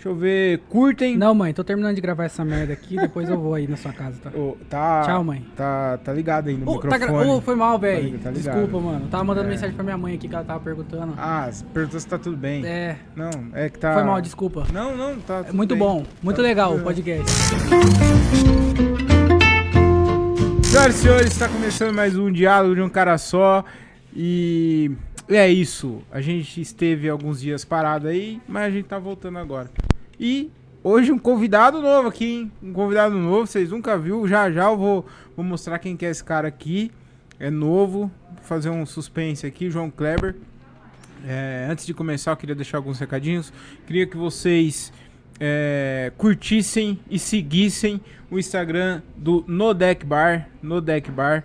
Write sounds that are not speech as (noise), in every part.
Deixa eu ver. Curtem. Não, mãe, tô terminando de gravar essa merda aqui, depois eu vou aí na sua casa, tá? (laughs) Ô, tá, Tchau, mãe. Tá, tá ligado aí no Ô, tá gra- microfone. Ô, foi mal, velho. Tá ligado. Desculpa, mano. Tava mandando É. mensagem pra minha mãe aqui que ela tava perguntando. Ah, perguntou se tá tudo bem. É, Não, é que tá. foi mal, desculpa. Não, não, tá. É muito bem. bom, muito Tá legal o podcast. Senhoras e senhores, está começando mais um diálogo de um cara só. E é isso. A gente esteve alguns dias parado aí, mas a gente tá voltando agora. E hoje um convidado novo aqui, hein? Um convidado novo, vocês nunca viu. Já já eu vou, vou mostrar quem que é esse cara aqui. É novo. Vou fazer um suspense aqui, João Kleber. É, antes de começar, eu queria deixar alguns recadinhos. Queria que vocês é, curtissem e seguissem o Instagram do No Deck Bar. No Deck Bar.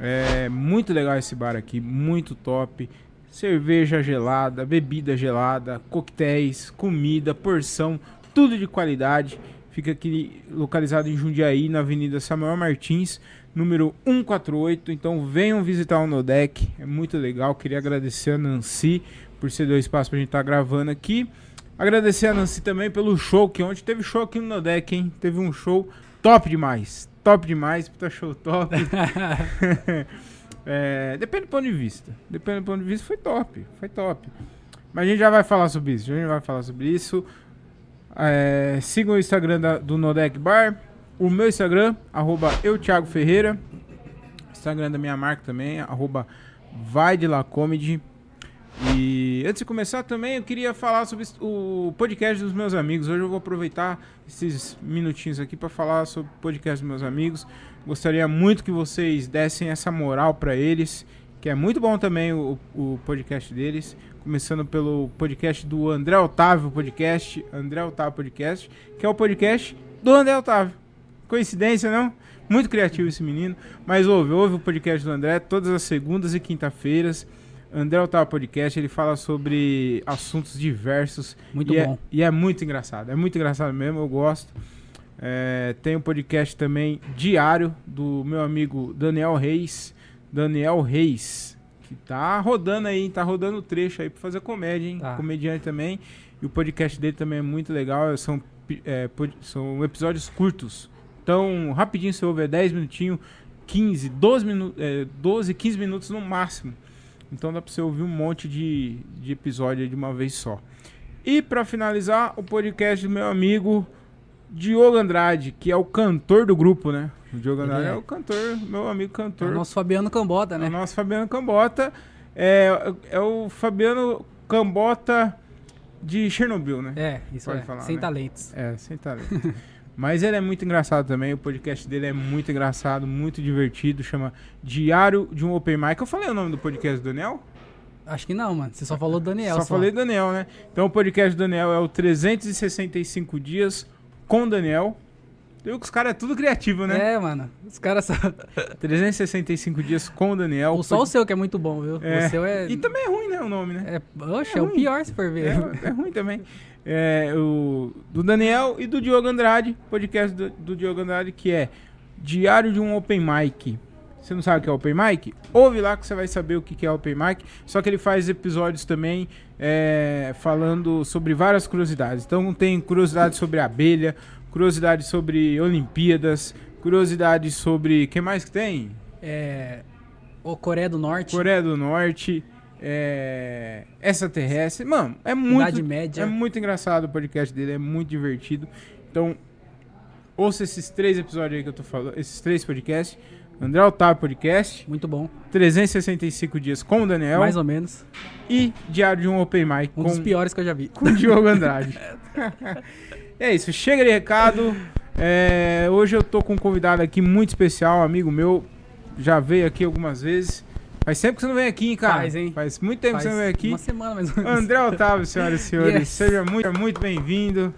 É muito legal esse bar aqui, muito top. Cerveja gelada, bebida gelada, coquetéis, comida, porção, tudo de qualidade. Fica aqui localizado em Jundiaí, na Avenida Samuel Martins, número 148. Então venham visitar o Nodec, é muito legal. Queria agradecer a Nancy por ser dois espaço pra gente estar gravando aqui. Agradecer a Nancy também pelo show, que ontem teve show aqui no Nodec, hein? Teve um show top demais. Top demais, puta show top. (laughs) (laughs) É, depende do ponto de vista. Depende do ponto de vista, foi top. Foi top. Mas a gente já vai falar sobre isso. A gente vai falar sobre isso. É, sigam o Instagram da- do Nodec Bar. O meu Instagram, arroba eu, Thiago Ferreira. Instagram da minha marca também, arroba vai de lá comedy. E antes de começar também, eu queria falar sobre o podcast dos meus amigos. Hoje eu vou aproveitar esses minutinhos aqui para falar sobre o podcast dos meus amigos. Gostaria muito que vocês dessem essa moral para eles, que é muito bom também o, o podcast deles. Começando pelo podcast do André Otávio Podcast, André Otávio Podcast, que é o podcast do André Otávio. Coincidência, não? Muito criativo esse menino. Mas ouve, ouve o podcast do André todas as segundas e quinta-feiras. André Otávio Podcast, ele fala sobre assuntos diversos. Muito e bom. É, e é muito engraçado. É muito engraçado mesmo, eu gosto. É, tem um podcast também diário do meu amigo Daniel Reis. Daniel Reis, que tá rodando aí, tá rodando trecho aí pra fazer comédia, hein? Tá. Comediante também. E o podcast dele também é muito legal. São, é, são episódios curtos. Então, rapidinho você ouve, é 10 minutinhos, 15, 12, minu é, 12 15 minutos no máximo. Então dá pra você ouvir um monte de, de episódio aí de uma vez só. E pra finalizar, o podcast do meu amigo Diogo Andrade, que é o cantor do grupo, né? O Diogo Andrade é. é. o cantor, meu amigo É cantor. o nosso Fabiano Cambota, É né? o nosso Fabiano Cambota. É, é o Fabiano Cambota de Chernobyl, né? É, isso Pode é. falar, Sem né? talentos. É, sem talento. (laughs) Mas ele é muito engraçado também. O podcast dele é muito engraçado, muito divertido. Chama Diário de um Open Mic. Eu falei o nome do podcast do Daniel? Acho que não, mano. Você só falou do Daniel. só, falei Daniel, né? Então o podcast do Daniel é o 365 Dias com Daniel. Viu que os caras é tudo criativo, né? É, mano. Os caras só. (laughs) 365 Dias com o Daniel. O só o seu que é muito bom, viu? É. O seu é. E também é ruim, né? O nome, né? É, oxe, É é, o pior se for ver. É, é ruim também. É, o, do Daniel e do Diogo Andrade, podcast do, do Diogo Andrade, que é Diário de um Open Mic. Você não sabe o que é Open Mic? Ouve lá que você vai saber o que é Open Mic. Só que ele faz episódios também é, falando sobre várias curiosidades. Então tem curiosidades sobre abelha, curiosidades sobre Olimpíadas, curiosidades sobre. Que mais que tem? É. O Coreia do Norte. Coreia do Norte, é, extraterrestre. Mano, é muito, Idade Média. é muito engraçado o podcast dele, é muito divertido. Então, ouça esses três episódios aí que eu tô falando, esses três podcasts. André Otávio Podcast, Muito bom. 365 dias com o Daniel Mais ou menos. e Diário de um Open Mic Um com, dos piores que eu já vi. com o Diogo Andrade. (laughs) (laughs) é isso, chega de recado. É, hoje eu tô com um convidado aqui muito especial, amigo meu. Já veio aqui algumas vezes. Faz tempo que você não vem aqui, hein, cara? Faz, hein? Faz muito tempo Faz que você não vem aqui. Uma semana mais ou menos. André Otávio, senhoras e senhores. (laughs) Yes. Seja muito, muito bem-vindo.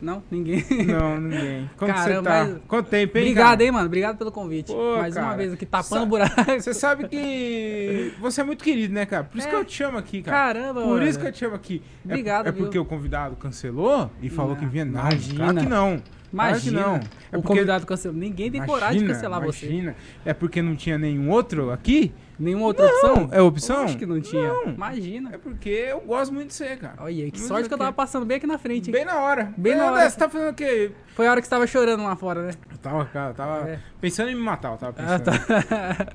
Não, ninguém. Não, ninguém. (laughs) Que Caramba, tá? mas- Quanto tempo, hein, Obrigado, cara? hein, mano. Obrigado pelo convite. Pô, Mais cara. uma vez aqui, tapando o buraco. Você sabe que você é muito querido, né, cara? Por isso É. que eu te chamo aqui, cara. Caramba, Por mano. isso que eu te chamo aqui. É- Obrigado, É, viu? porque o convidado cancelou e falou Não, que vinha. Imagina. claro que não. Claro que Imagina. não. É o porque- convidado cancelou. Ninguém tem coragem de cancelar você. imagina. É porque não tinha nenhum outro aqui? Nenhuma outra opção? É opção? Acho que não tinha. Não. Imagina. É porque eu gosto muito de você, cara. Olha que Mas sorte que eu tava passando bem aqui na frente. hein? Bem na hora. Bem na É, hora. Você tá fazendo o quê? Foi a hora que você tava chorando lá fora, né? Eu tava, cara, eu tava É. pensando em me matar, eu tava Ah, pensando. tá.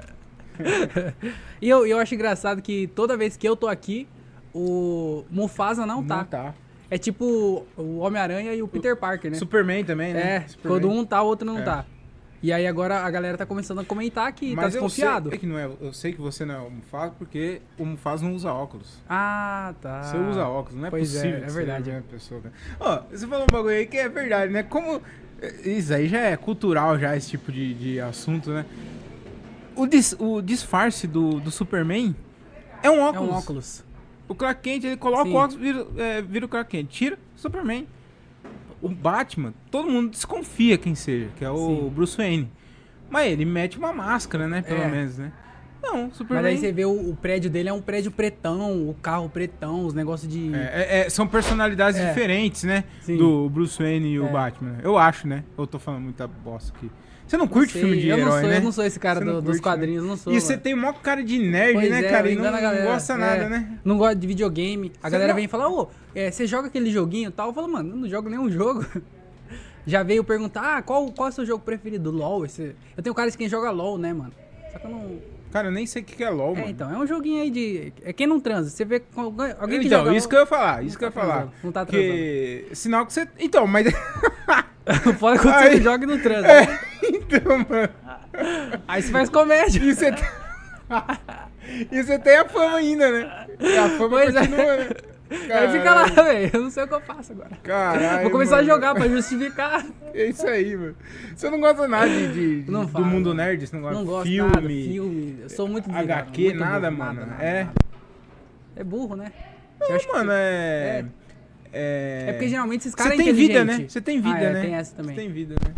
(laughs) e eu, eu acho engraçado que toda vez que eu tô aqui, o Mufasa não tá. Não tá. É tipo o Homem-Aranha e o Peter Parker, né? Superman também, né? É, Superman. quando um tá, o outro não É. tá. E aí agora a galera tá começando a comentar que tá Mas eu desconfiado. sei, é que não é, eu sei que você não é o Mufasa porque o Mufasa não usa óculos. Ah, tá. Você usa óculos, não é Pois é, possível. é que verdade. Você, é pessoa, cara. Ó, você falou um bagulho aí que é verdade, né? Como. Isso aí já é cultural, já, esse tipo de, de assunto, né? O, dis- o disfarce do, do Superman é um É óculos. um óculos. O Clark Kent, ele coloca Sim. o óculos, vira, é, vira o Clark Kent. Tira, Superman. O Batman, todo mundo desconfia quem seja, que é o Sim. Bruce Wayne. Mas ele mete uma máscara, né? Pelo É. menos, né? Não, Superman... Mas aí você vê o, o prédio dele é um prédio pretão, o carro pretão, os negócios de. É, é, é, são personalidades É. diferentes, né? Sim. Do Bruce Wayne e o É. Batman. Eu acho, né? Eu tô falando muita bosta aqui. Você não Não curte sei, filme de eu herói, não sou, né? Eu não sou esse cara não do- dos curte, quadrinhos, não sou. E você tem maior cara de nerd, Pois né, é, cara? E não, galera. gosta É, nada, né? Não gosta de videogame. A Você galera não- vem falar, ô, é, você joga aquele joguinho e tal? Eu falo, mano, eu não jogo nenhum jogo. (laughs) Já veio perguntar, ah, qual, qual é o seu jogo preferido? LOL. Esse... Eu tenho cara de quem joga LOL, né, mano? Só que eu não. Cara, eu nem sei o que que é LOL, É, mano. então, é um joguinho aí de. É quem não transa. Você vê alguém, alguém que então, isso que LOL, eu ia falar, isso que eu ia tá falar. transando, não tá Porque. Sinal que você. Então, mas. (laughs) (laughs) Fora quando Aí- você joga e não transa. É, (laughs) então, mano. Aí você faz comédia. E você. (laughs) e você tem a fama ainda, né? E a fama Pois é. continua, né? Aí fica lá, velho. Eu não sei o que eu faço agora. Caralho. Vou começar mano. a jogar pra justificar. É isso aí, mano. Você não gosta nada de, de- de- Não do mundo mano. nerd? Você não gosta Não de filme? nada, filme. Eu sou muito desligado, HQ, muito nada, burro, mano. nada, é. nada. É burro, né? Eu acho que- Mano, é. É. É, É porque geralmente esses Você caras é tem vida, né? Você tem vida, Ah, é, né? tem essa também. Você tem vida, né?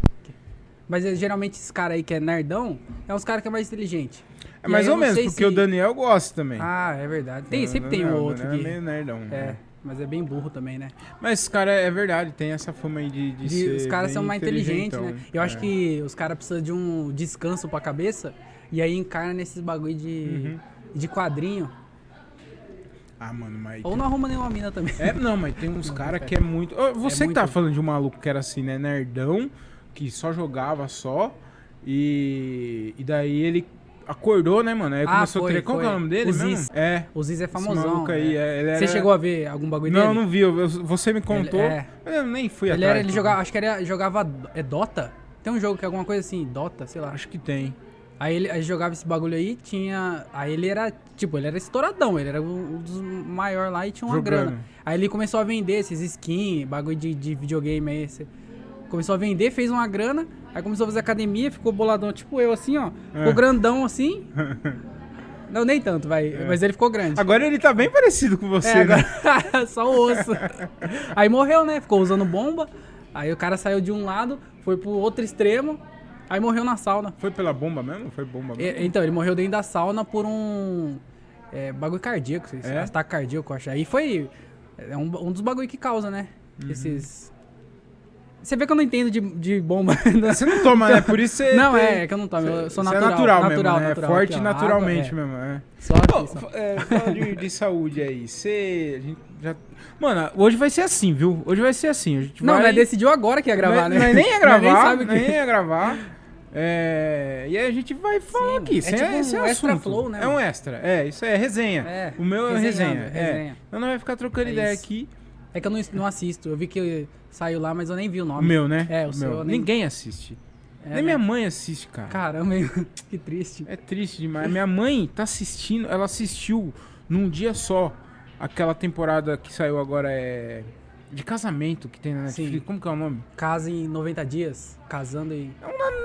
Mas é, geralmente esses caras aí que é nerdão, é uns caras que é mais inteligente. É mais ou menos, porque se- o Daniel gosta também. Ah, é verdade. Tem, sempre tem Daniel- um o outro Daniel que... É meio nerdão. É, mas é bem burro também, né? Mas esse cara é verdade, tem essa fama aí de, de De- ser os caras são mais inteligentes, né? Eu acho É. que os caras precisam de um descanso pra cabeça e aí encarna nesses bagulho de, Uhum. de quadrinho. Ah, mano, mas... Ou não arruma nenhuma mina também. É, não, mas tem uns Não, caras não, que é muito... Você É que tá muito. falando de um maluco que era assim, né? Nerdão, que só jogava só. E, e daí ele acordou, né, mano? Aí Ah, começou foi, a ter... Qual que é o nome dele O mesmo? Ziz. É. O Ziz é famosão. aí, é. é, ele Você era- chegou a ver algum bagulho Não, dele? não vi. eu- eu- Você me contou. é. mas Eu nem fui Ele, atrás. era, ele jogava, acho que era, jogava. É Dota? Tem um jogo que é alguma coisa assim, Dota, sei lá. Acho que tem. Aí ele aí jogava esse bagulho aí, tinha. Aí ele era, tipo, ele era estouradão, ele era um dos maiores lá e tinha uma Jogando. grana. Aí ele começou a vender esses skins, bagulho de, de videogame aí. esse- Começou a vender, fez uma grana, aí começou a fazer academia, ficou boladão, tipo eu assim, ó. Ficou É. grandão assim. (laughs) Não, nem tanto, vai. Mas ele ficou grande. Agora ele tá bem parecido com você, É, né? agora (laughs) só o osso. (laughs) Aí morreu, né? Ficou usando bomba. Aí o cara saiu de um lado, foi pro outro extremo, aí morreu na sauna. Foi pela bomba mesmo? Foi bomba mesmo? E- então, ele morreu dentro da sauna por um é, bagulho cardíaco, É? ataque cardíaco, eu acho. Aí foi é um, um dos bagulho que causa, né? Uhum. Esses. Você vê que eu não entendo de, de bomba. (laughs) Você não toma, né? Por isso você. não, tem- é, que eu não tomo. Eu sou Você natural. é natural, natural, mesmo, né? natural. Forte Aqui, ó, naturalmente água, é. mesmo, é. Só Pô, aqui, só. fa- é, fala de, de saúde aí. Você. a gente já... Mano, hoje vai ser assim, viu? Hoje vai ser assim. A gente Não, vai... nós decidiu agora que ia gravar, Nós- né? Nem ia (laughs) gravar, nem sabe que- nem ia gravar. É, e aí a gente vai falar Sim, aqui, é sem, tipo um sem extra assunto. flow, né, É um extra, é, isso aí é resenha. É, o meu é resenhando, resenha, é. resenha. Então não vai ficar trocando É ideia isso. aqui. É que eu não, não assisto. Eu vi que saiu lá, mas eu nem vi o O nome. meu, né? É, o meu. seu eu nem- Ninguém assiste. É, Nem né? minha mãe assiste, cara. Caramba, (laughs) que triste. É triste demais. Minha mãe tá assistindo, ela assistiu num dia só aquela temporada que saiu agora é de casamento que tem na Sim. Netflix. Como que é o nome? Casa em 90 dias, casando e...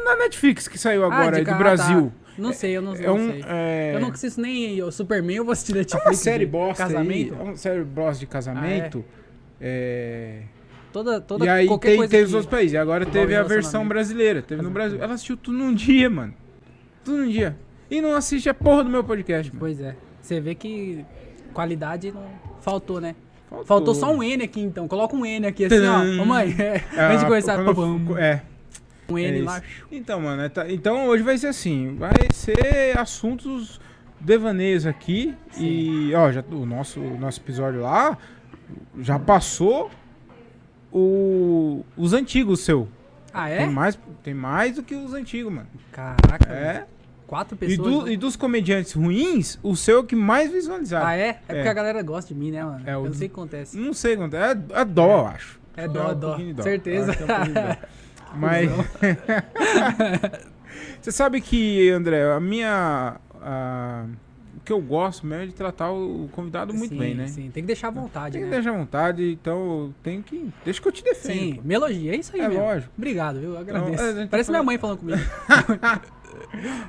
Na Netflix que saiu agora Ah, de aí do ca- ah, Brasil. tá. Não sei, eu não, É não um sei. é... Eu não assisto nem o Superman, eu vou assistir É Netflix. uma série bosta Casamento. aí, é uma série bosta de casamento. É... Toda, toda, E aí qualquer tem, tem os outros países. E agora teve a versão brasileira. Teve no Brasil. Ela assistiu tudo num dia, mano. Tudo num dia. E não assiste a porra do meu podcast, mano. Pois é. Você vê que qualidade não faltou, né? Faltou. Faltou só um N aqui, então. Coloca um N aqui, assim, ó. Tadã. Ô, mãe, é, (laughs) É, antes de começar, eu É. um É N isso. lá. Então, mano, é tá- então hoje vai ser assim, vai ser assuntos devaneios aqui. E, ó, já, o nosso, nosso episódio lá já passou o, os antigos seu. Ah, é? Tem, mais, tem mais do que os antigos, mano. Caraca. É. Quatro E, pessoas. do- né? e dos comediantes ruins, o seu é o que mais visualizaram. Ah, é? É É. porque a galera gosta de mim, né, mano? É, o eu não do- sei o que acontece. Não sei quanto. É, é dó, eu acho. É dó, um dó. de Certeza. Que é um dó. (laughs) Mas. (laughs) Você sabe que, André, a minha. a- O que eu gosto mesmo é de tratar o convidado muito sim, bem, né? Sim, tem que deixar à vontade, Tem que né? deixar à vontade, então tenho que. Deixa que eu te defendo. Sim, melodia, é isso aí É mesmo. lógico. Obrigado, viu? Eu agradeço. é, a gente Parece minha mãe falando comigo. (laughs)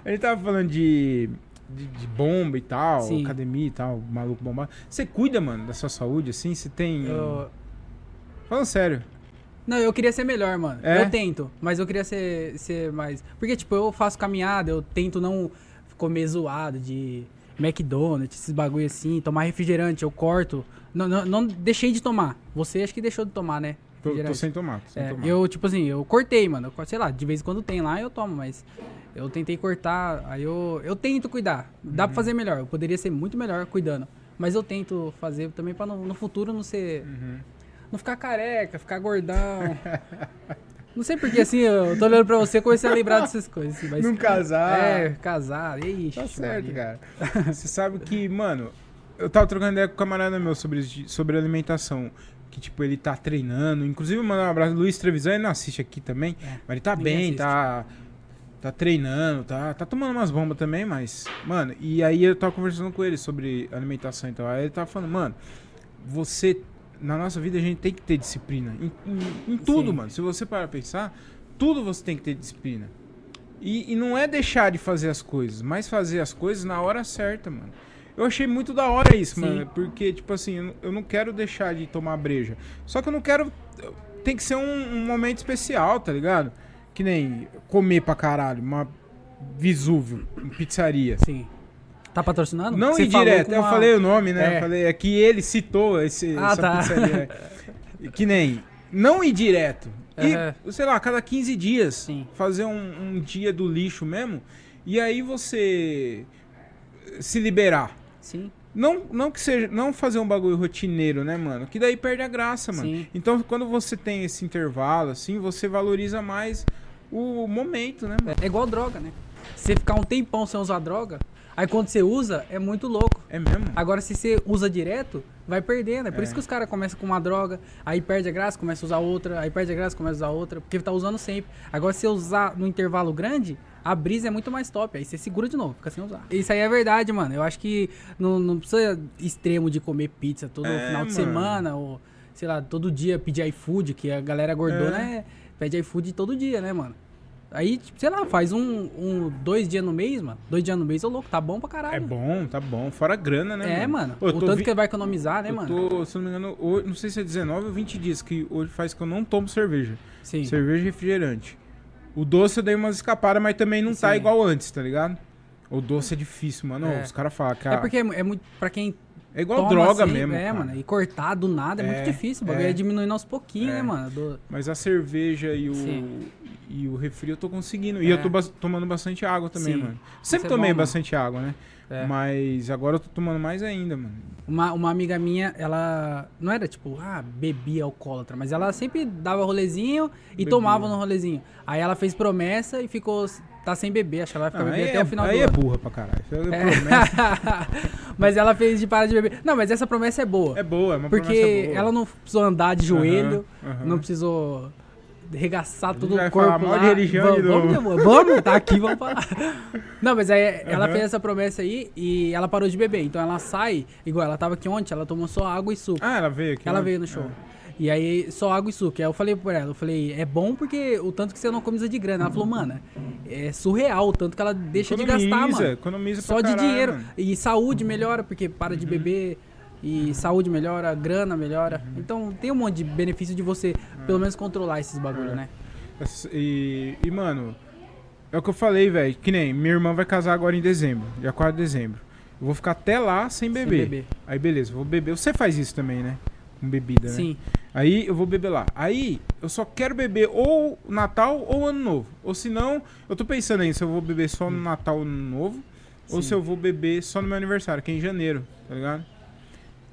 A gente tava falando de, de, de bomba e tal, Sim. academia e tal, maluco bombado. Você cuida, mano, da sua saúde, assim? Você tem. Eu- Falando sério. Não, eu queria ser melhor, mano. É? Eu tento, mas eu queria ser, ser mais. Porque, tipo, eu faço caminhada, eu tento não comer zoado de McDonald's, esses bagulho assim, tomar refrigerante, eu corto. Não, não, não deixei de tomar. Você acho que deixou de tomar, né? Tô, tô sem tomar. Tô sem É, tomar. eu, tipo assim, eu cortei, mano. Eu sei lá, de vez em quando tem lá, eu tomo, mas eu tentei cortar, aí eu, eu tento cuidar. Dá Uhum. pra fazer melhor. Eu poderia ser muito melhor cuidando. Mas eu tento fazer também pra no, no futuro não ser. Uhum. Não ficar careca, ficar gordão. (laughs) não sei porque assim, eu tô olhando pra você e comecei a lembrar dessas coisas. assim, mas, Não casar. É, casar. Ixi, Tá certo, Maria. cara. Você sabe que, mano, eu tava trocando ideia com um camarada meu sobre, sobre alimentação. Que, tipo, ele tá treinando. Inclusive, mandar um abraço. Luiz Trevisan, ele não assiste aqui também. É, Mas ele tá bem, assiste. tá. Tá treinando, tá, tá tomando umas bombas também, mas. Mano, e aí eu tava conversando com ele sobre alimentação e tal. Aí ele tava falando, mano, você. Na nossa vida a gente tem que ter disciplina. Em, em- em tudo, Sim. mano. Se você parar pra pensar, tudo você tem que ter disciplina. E, e não é deixar de fazer as coisas, mas fazer as coisas na hora certa, mano. Eu achei muito da hora isso, Sim. mano. Porque, tipo assim, eu não- eu não quero deixar de tomar breja. Só que eu não quero. Tem que ser um, um momento especial, tá ligado? Que nem comer pra caralho, uma Vesúvio, uma pizzaria. Sim. Tá patrocinando? Não Você ir falou direto, com eu uma- falei o nome, né? É. Eu falei, é que ele citou esse, Ah, essa tá. pizzaria. (laughs) que nem, não ir direto. E, sei lá, a cada 15 dias, Sim. fazer um, um dia do lixo mesmo, e aí você se liberar. Sim. Não, não que seja, não fazer um bagulho rotineiro, né, mano? Que daí perde a graça, mano. Sim. Então, quando você tem esse intervalo, assim, você valoriza mais o momento, né, mano? É igual droga, né? Você ficar um tempão sem usar droga, aí quando você usa, é muito louco. É mesmo? Agora, se você usa direto, vai perdendo. É por É. isso que os caras começam com uma droga, aí perde a graça, começa a usar outra, aí perde a graça, começa a usar outra, porque tá usando sempre. Agora, se você usar no intervalo grande, a brisa é muito mais top. Aí você segura de novo, fica sem usar. Isso aí é verdade, mano. Eu acho que não, não precisa extremo de comer pizza todo É, final de mano. semana, ou sei lá, todo dia pedir iFood, que a galera gordona É. é. Pede iFood todo dia, né, mano? Aí, tipo, sei lá, faz um, um, dois dias no mês, mano. Dois dias no mês, ô louco, tá bom pra caralho. É bom, tá bom. Fora a grana, né, É, mano. Eu o tanto vi- que vai economizar, né, eu mano? tô, se não me engano, hoje, não sei se é 19 ou 20 dias que hoje faz que eu não tomo cerveja. Sim. Cerveja e refrigerante. O doce eu dei umas escapadas, mas também não tá Sim. igual antes, tá ligado? O doce é difícil, mano. É. Os caras falam que É porque é, é muito. Pra quem. É igual toma droga assim, mesmo. É, cara. mano. E cortar do nada é, É, muito difícil. O bagulho é. é diminuindo aos pouquinhos, É. né, mano? Do- Mas a cerveja e o, Sim. e o refri eu tô conseguindo. E É. eu tô bas- tomando bastante água também, Sim. mano. Sempre Isso é tomei bom, mano. bastante água, né? É. Mas agora eu tô tomando mais ainda, mano. Uma, uma amiga minha, ela não era tipo, ah, bebia alcoólatra, mas ela sempre dava rolezinho e Bebia. tomava no rolezinho. Aí ela fez promessa e ficou. tá sem beber, acho que ela vai ficar Ah, bebendo aí até é, o final aí do é ano. burra pra caralho. É. (laughs) mas ela fez de parar de beber. Não, mas essa promessa é boa. É boa, é uma promessa porque ela não precisou andar de joelho, Aham, aham. não precisou regaçar todo o corpo falar mal lá. de religião vamos, de novo. Vamos, amor, vamos, tá aqui, vamos (laughs) falar. Não, mas aí ela Aham. fez essa promessa aí e ela parou de beber. Então ela sai, igual ela tava aqui ontem, ela tomou só água e suco. Ah, ela veio aqui. ela né? veio no show. Ah. E aí, só água e suco. Aí eu falei pra ela, eu falei, é bom porque o tanto que você não economiza de grana. Ela falou, mano, é surreal o tanto que ela deixa de gastar, Economiza, mano. Economiza Só de caralho, dinheiro. mano. Uhum. E saúde melhora, porque para de beber. E saúde melhora, grana melhora. Uhum. Então tem um monte de benefício de você, É. pelo menos, controlar esses bagulho, né? E, e, mano, é o que eu falei, velho. Que nem minha irmã vai casar agora em dezembro, dia 4 de dezembro. Eu vou ficar até lá sem beber. beber. Aí, beleza, vou beber. Você faz isso também, né? Com bebida, né? Sim. Aí eu vou beber lá. Aí eu só quero beber ou Natal ou Ano Novo. Ou senão, eu tô pensando aí se eu vou beber só no Natal ou Ano Novo. ou Sim. se eu vou beber só no meu aniversário, que é em janeiro, tá ligado?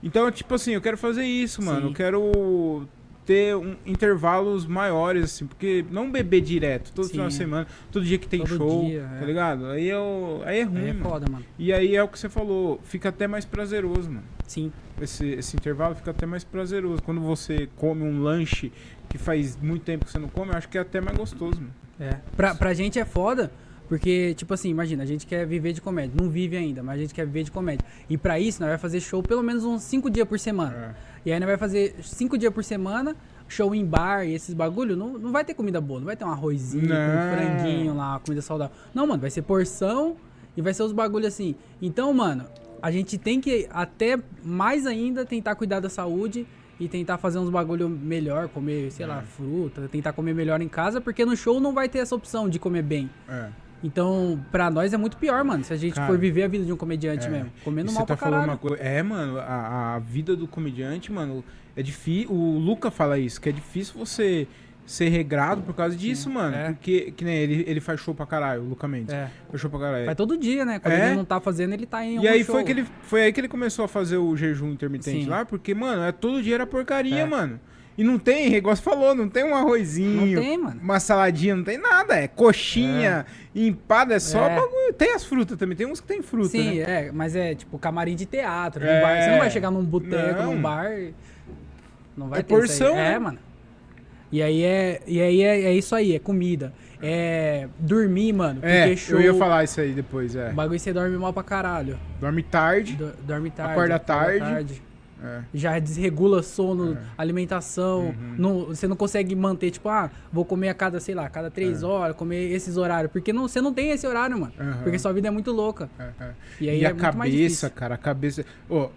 Então, tipo assim, eu quero fazer isso, mano. Sim. Eu quero ter um- intervalos maiores, assim, porque não beber direto, todo Sim. final de semana, todo dia que tem Todo show, dia, tá é. ligado? Aí, eu, aí é ruim, Aí é mano. foda, mano. E aí é o que você falou, fica até mais prazeroso, mano. Sim. Esse, esse intervalo fica até mais prazeroso. Quando você come um lanche que faz muito tempo que você não come, eu acho que é até mais gostoso, mano. É. Pra, pra gente é foda, porque, tipo assim, imagina, a gente quer viver de comédia. Não vive ainda, mas a gente quer viver de comédia. E pra isso, nós vai fazer show pelo menos uns 5 dias por semana. E aí nós vai fazer 5 dias por semana, show em bar e esses bagulho. Não, não vai ter comida boa, não vai ter um arrozinho, Não. um franguinho lá, comida saudável. Não, mano, vai ser porção e vai ser os bagulho assim. Então, mano, a gente tem que até mais ainda tentar cuidar da saúde. E tentar fazer uns bagulho melhor, comer, sei lá, fruta, tentar comer melhor em casa, porque no show não vai ter essa opção de comer bem. É. Então, pra nós é muito pior, mano, se a gente Cara, for viver a vida de um comediante é. mesmo. Comendo E mal tá pra falando caralho. uma coisa. É, mano, a, a vida do comediante, mano, é difícil. O Luca fala isso, que é difícil você ser regrado por causa disso, mano. é. Porque, que nem ele, ele faz show pra caralho, o Luca Mendes. É. Faz show pra caralho. Vai todo dia, né? Quando É. ele não tá fazendo, ele tá em E aí show. foi, que ele, foi aí que ele começou a fazer o jejum intermitente Sim. lá, porque, mano, é, todo dia era porcaria, É. mano. E não tem, igual você falou, não tem um arrozinho, Não tem, uma saladinha, não tem nada. É coxinha, empada, é só É. bagulho. Tem as frutas também, tem uns que tem fruta, Sim, né? é, mas é tipo camarim de teatro, É. bar. Você não vai chegar num boteco, num bar. Não vai É ter porção, aí. né? É, mano. E aí é, e aí é, é isso aí, é comida. É dormir, mano. É, show, eu ia falar isso aí depois, é. O bagulho você dorme mal pra caralho. Dorme tarde. Do- dorme tarde. Acorda tarde. É. Já desregula sono, É. alimentação. Uhum. não- você não consegue manter, tipo, ah, vou comer a cada, sei lá, a cada três É. horas, comer esses horários. Porque não, você não tem esse horário, mano. Aham. Porque sua vida é muito louca. É, é. E aí E é a muito mais cabeça, cara, a cabeça.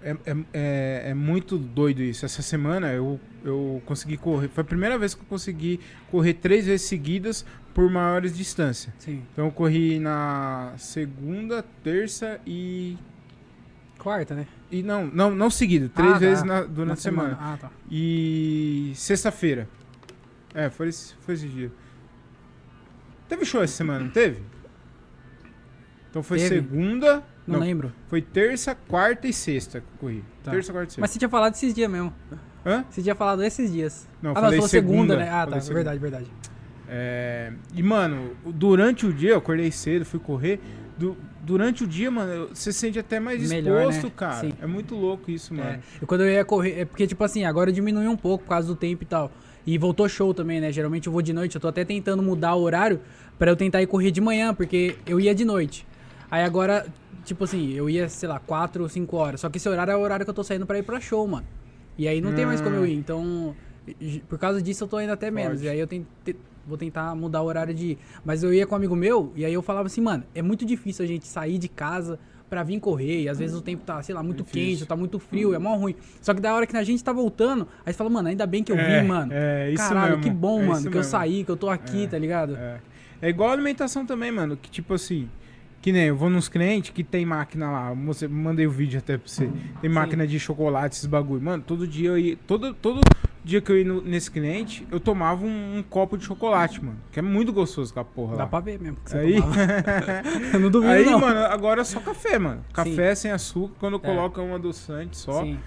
É, é, é, é muito doido isso. Essa semana eu, eu consegui correr. Foi a primeira vez que eu consegui correr três vezes seguidas por maiores distâncias. Sim. Então eu corri na segunda, terça e. Quarta, né? E não, não, não seguida, três Ah, tá. vezes na- durante a semana. Ah, tá. E sexta-feira. É, foi esse, foi esse dia. Teve show essa semana, não teve? Então foi Teve. segunda. Não, Não, lembro. foi terça, quarta e sexta que eu corri. Tá. Terça, quarta e sexta. Mas você tinha falado esses dias mesmo. Hã? Você tinha falado esses dias. Não, ah, não, falei você falou segunda, segunda, né? Ah, tá. segunda. Verdade, verdade. É, E, mano, durante o dia, eu acordei cedo, fui correr. du- durante o dia, mano, você se sente até mais Melhor, disposto, né? cara. Sim. É muito louco isso, mano. É, e quando eu ia correr, é porque, tipo assim, agora diminuiu um pouco por causa do tempo e tal. E voltou show também, né? Geralmente eu vou de noite, eu tô até tentando mudar o horário pra eu tentar ir correr de manhã, porque eu ia de noite. Aí agora, tipo assim, eu ia, sei lá, 4 ou 5 horas. Só que esse horário é o horário que eu tô saindo pra ir pra show, mano. E aí não tem mais como eu ir. Então, por causa disso eu tô indo até menos. Pode. E aí eu ten- te- vou tentar mudar o horário de ir. Mas eu ia com um amigo meu, e aí eu falava assim, mano, é muito difícil a gente sair de casa pra vir correr. E às vezes o tempo tá, sei lá, muito Difícil. quente, tá muito frio, é mó ruim. Só que da hora que a gente tá voltando, aí você fala, mano, ainda bem que eu É, vim, mano. É, isso Caralho, mesmo. que bom, é mano, que eu mesmo. saí, que eu tô aqui, É, tá ligado? É. É igual a alimentação também, mano. Que tipo assim. Que nem eu vou nos clientes que tem máquina lá. Você mandei o vídeo até pra você. Tem máquina de chocolate, esses bagulho. Mano, todo dia eu ia. Todo, todo dia que eu ia no- nesse cliente, eu tomava um, um copo de chocolate, mano. Que é muito gostoso aquela porra Dá lá. pra ver mesmo que você Aí, (laughs) eu não duvido, aí não. mano, agora é só café, mano. Café sem açúcar, quando eu É. coloco é um adoçante só. Sim.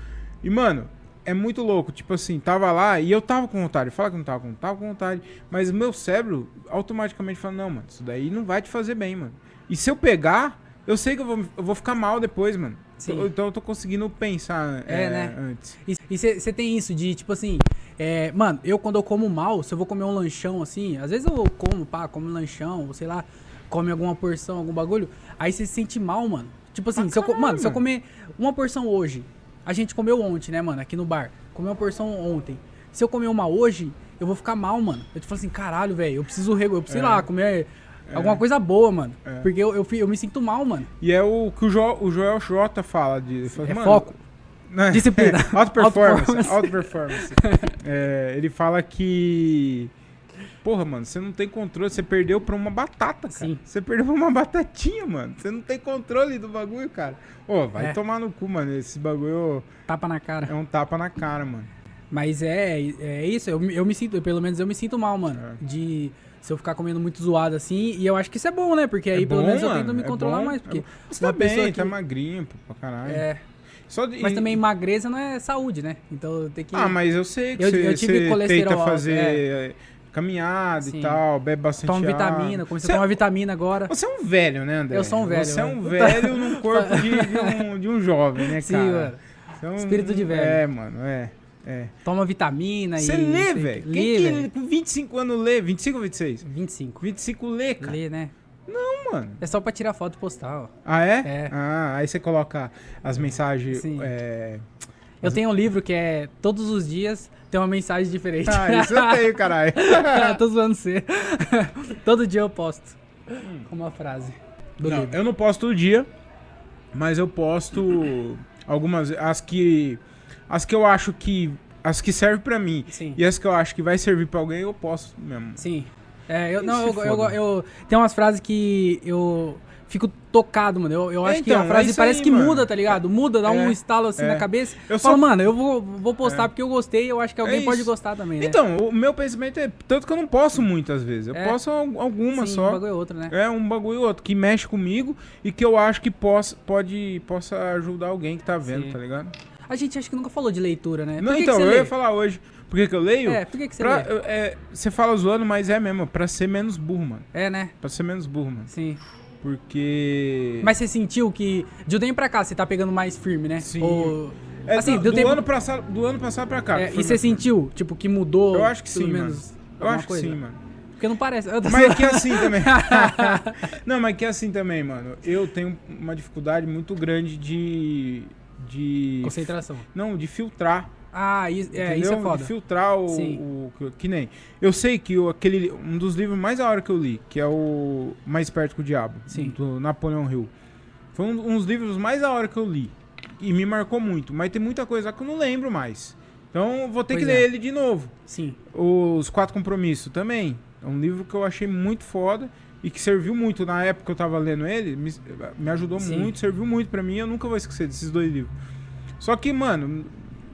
E, mano, é muito louco. Tipo assim, tava lá e eu tava com vontade. Fala que não tava com, tava com vontade. Mas o meu cérebro automaticamente fala: não, mano, isso daí não vai te fazer bem, mano. E se eu pegar, eu sei que eu vou, eu vou ficar mal depois, mano. Sim. Então- eu tô conseguindo pensar É, é, né? antes. E você tem isso de, tipo assim, é, mano, eu quando eu como mal, se eu vou comer um lanchão assim, às vezes eu como, pá, como um lanchão, ou sei lá, come alguma porção, algum bagulho, aí você se sente mal, mano. Tipo assim, Pra se eu, mano, se eu comer uma porção hoje, a gente comeu ontem, né, mano, aqui no bar, comeu uma porção ontem. Se eu comer uma hoje, eu vou ficar mal, mano. Eu te falo assim, caralho, velho, eu preciso, eu preciso É. ir lá comer alguma coisa boa, mano. É. Porque eu, eu, eu me sinto mal, mano. E é o que o, jo, o Joel Jota fala de. fala, É "Mano, foco. Né? Disciplina. (laughs) Auto performance. Auto performance. (laughs) É, ele fala que. Porra, mano, você não tem controle. Você perdeu pra uma batata, cara. Sim. Você perdeu pra uma batatinha, mano. Você não tem controle do bagulho, cara. Ô, vai É. tomar no cu, mano. Esse bagulho Tapa na cara. é um tapa na cara, mano. Mas é, é isso, eu, eu me sinto, pelo menos eu me sinto mal, mano. É. De se eu ficar comendo muito zoado assim. E eu acho que isso é bom, né? Porque aí É pelo bom, menos eu mano, tento me é controlar bom, mais. é Porque. Você tá pessoa bem, que- tá magrinho, pô, pra caralho. é. De- Mas também magreza não é saúde, né? Então tem que. Ah, mas eu sei que Eu- você, eu tive você colesterol tenta alto, fazer é. caminhada Sim. e tal, bebe bastante Toma água. vitamina, comecei Você- a tomar vitamina agora. Você é um velho, né, André? Eu sou um velho, Você é né? um velho num (laughs) corpo de, de um, de um jovem, né, (laughs) Sim, cara? mano. Você é um- Espírito de velho. É, mano, é. É. Toma vitamina Você e. lê, sei- velho? Lê, Quem que velho. com 25 anos lê? 25 ou 26? 25. 25 lê, cara. Lê, né? Não, mano. É só pra tirar foto e postar, ó. Ah, é? É. Ah, aí você coloca as mensagens. Sim. É... Eu tenho um livro que é Todos os dias tem uma mensagem diferente. Ah, isso eu tenho, caralho. (laughs) Tô zoando você. (laughs) Todo dia eu posto. Com uma frase Não, livro. eu não posto todo dia, mas eu posto algumas. As que. As que eu acho que. As que servem pra mim Sim. e as que eu acho que vai servir pra alguém, eu posto mesmo. Sim. É, eu, não, se eu, eu, eu- Tem umas frases que eu fico tocado, mano. Eu, eu acho que Então, a é frase isso parece aí, que mano. muda, tá ligado? Muda, dá um É, estalo assim é. na cabeça. Eu falo, mano, eu vou, vou postar É. porque eu gostei eu acho que alguém É pode gostar também, né? Então, o meu pensamento é. Tanto que eu não posto muitas vezes. Eu É. posto al- algumas Sim, só. um bagulho é outro, né? É um bagulho ou outro que mexe comigo e que eu acho que possa, pode, possa ajudar alguém que tá vendo, Sim. tá ligado? A gente acho que nunca falou de leitura, né? Não, que que então, você eu lê? ia falar hoje. Por que, que eu leio? É, por que, que você Pra- lê? eu- é, você fala zoando, mas é mesmo, pra ser menos burro, mano. É, né? Pra ser menos burro, mano. Sim. Porque. Mas você sentiu que de um tempo pra cá você tá pegando mais firme, né? Sim. Ou... É, assim, do, do tempo- ano passado, do ano passado pra cá. É, que e você sentiu, tipo, que mudou? Eu acho que sim, mano. menos, Eu alguma acho que coisa? sim, mano. Porque não parece. Eu Mas é que é assim também. (laughs) não, mas que é assim também, mano. Eu tenho uma dificuldade muito grande de. De. Concentração. Não, de filtrar. Ah, isso é, entendeu? isso é De foda. filtrar o, Sim. o- que- nem. Eu sei que o, aquele. Um dos livros mais da hora que eu li, que é o Mais Perto que o Diabo, Sim. do Napoleão Hill. Foi um, um dos livros mais da hora que eu li. E me marcou muito. Mas tem muita coisa lá que eu não lembro mais. Então vou ter Pois que é. ler ele de novo. Sim. Os Quatro Compromissos também. É um livro que eu achei muito foda e que serviu muito. Na época que eu tava lendo ele, me, me ajudou Sim. muito, serviu muito pra mim. Eu nunca vou esquecer desses dois livros. Só que, mano,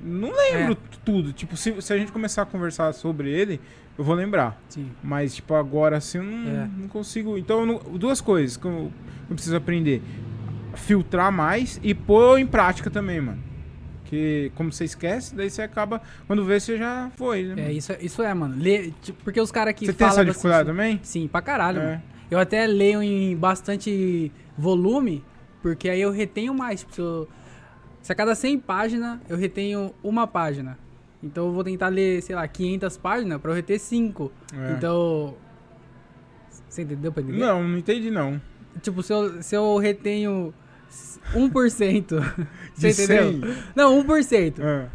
não lembro É. tudo. Tipo, se, se a gente começar a conversar sobre ele, eu vou lembrar. Sim. Mas, tipo, agora assim, eu não, É. não consigo. Então, não- duas coisas que eu, eu preciso aprender: filtrar mais e pôr em prática também, mano. Que, como você esquece, daí você acaba. Quando vê, você já foi, né? É, isso, é- isso é, mano. Lê, tipo, porque os caras que você tem essa dificuldade bastante- também? Sim, pra caralho, É. mano. Eu até leio em bastante volume, porque aí eu retenho mais. Se, eu- se a cada 100 páginas, eu retenho uma página. Então eu vou tentar ler, sei lá, 500 páginas pra eu reter 5. É. Então... Você entendeu pra entender? Não, não entendi não. Tipo, se eu, se eu retenho 1%, (laughs) (laughs) você De entendeu? 100? Não, 1%. Ah.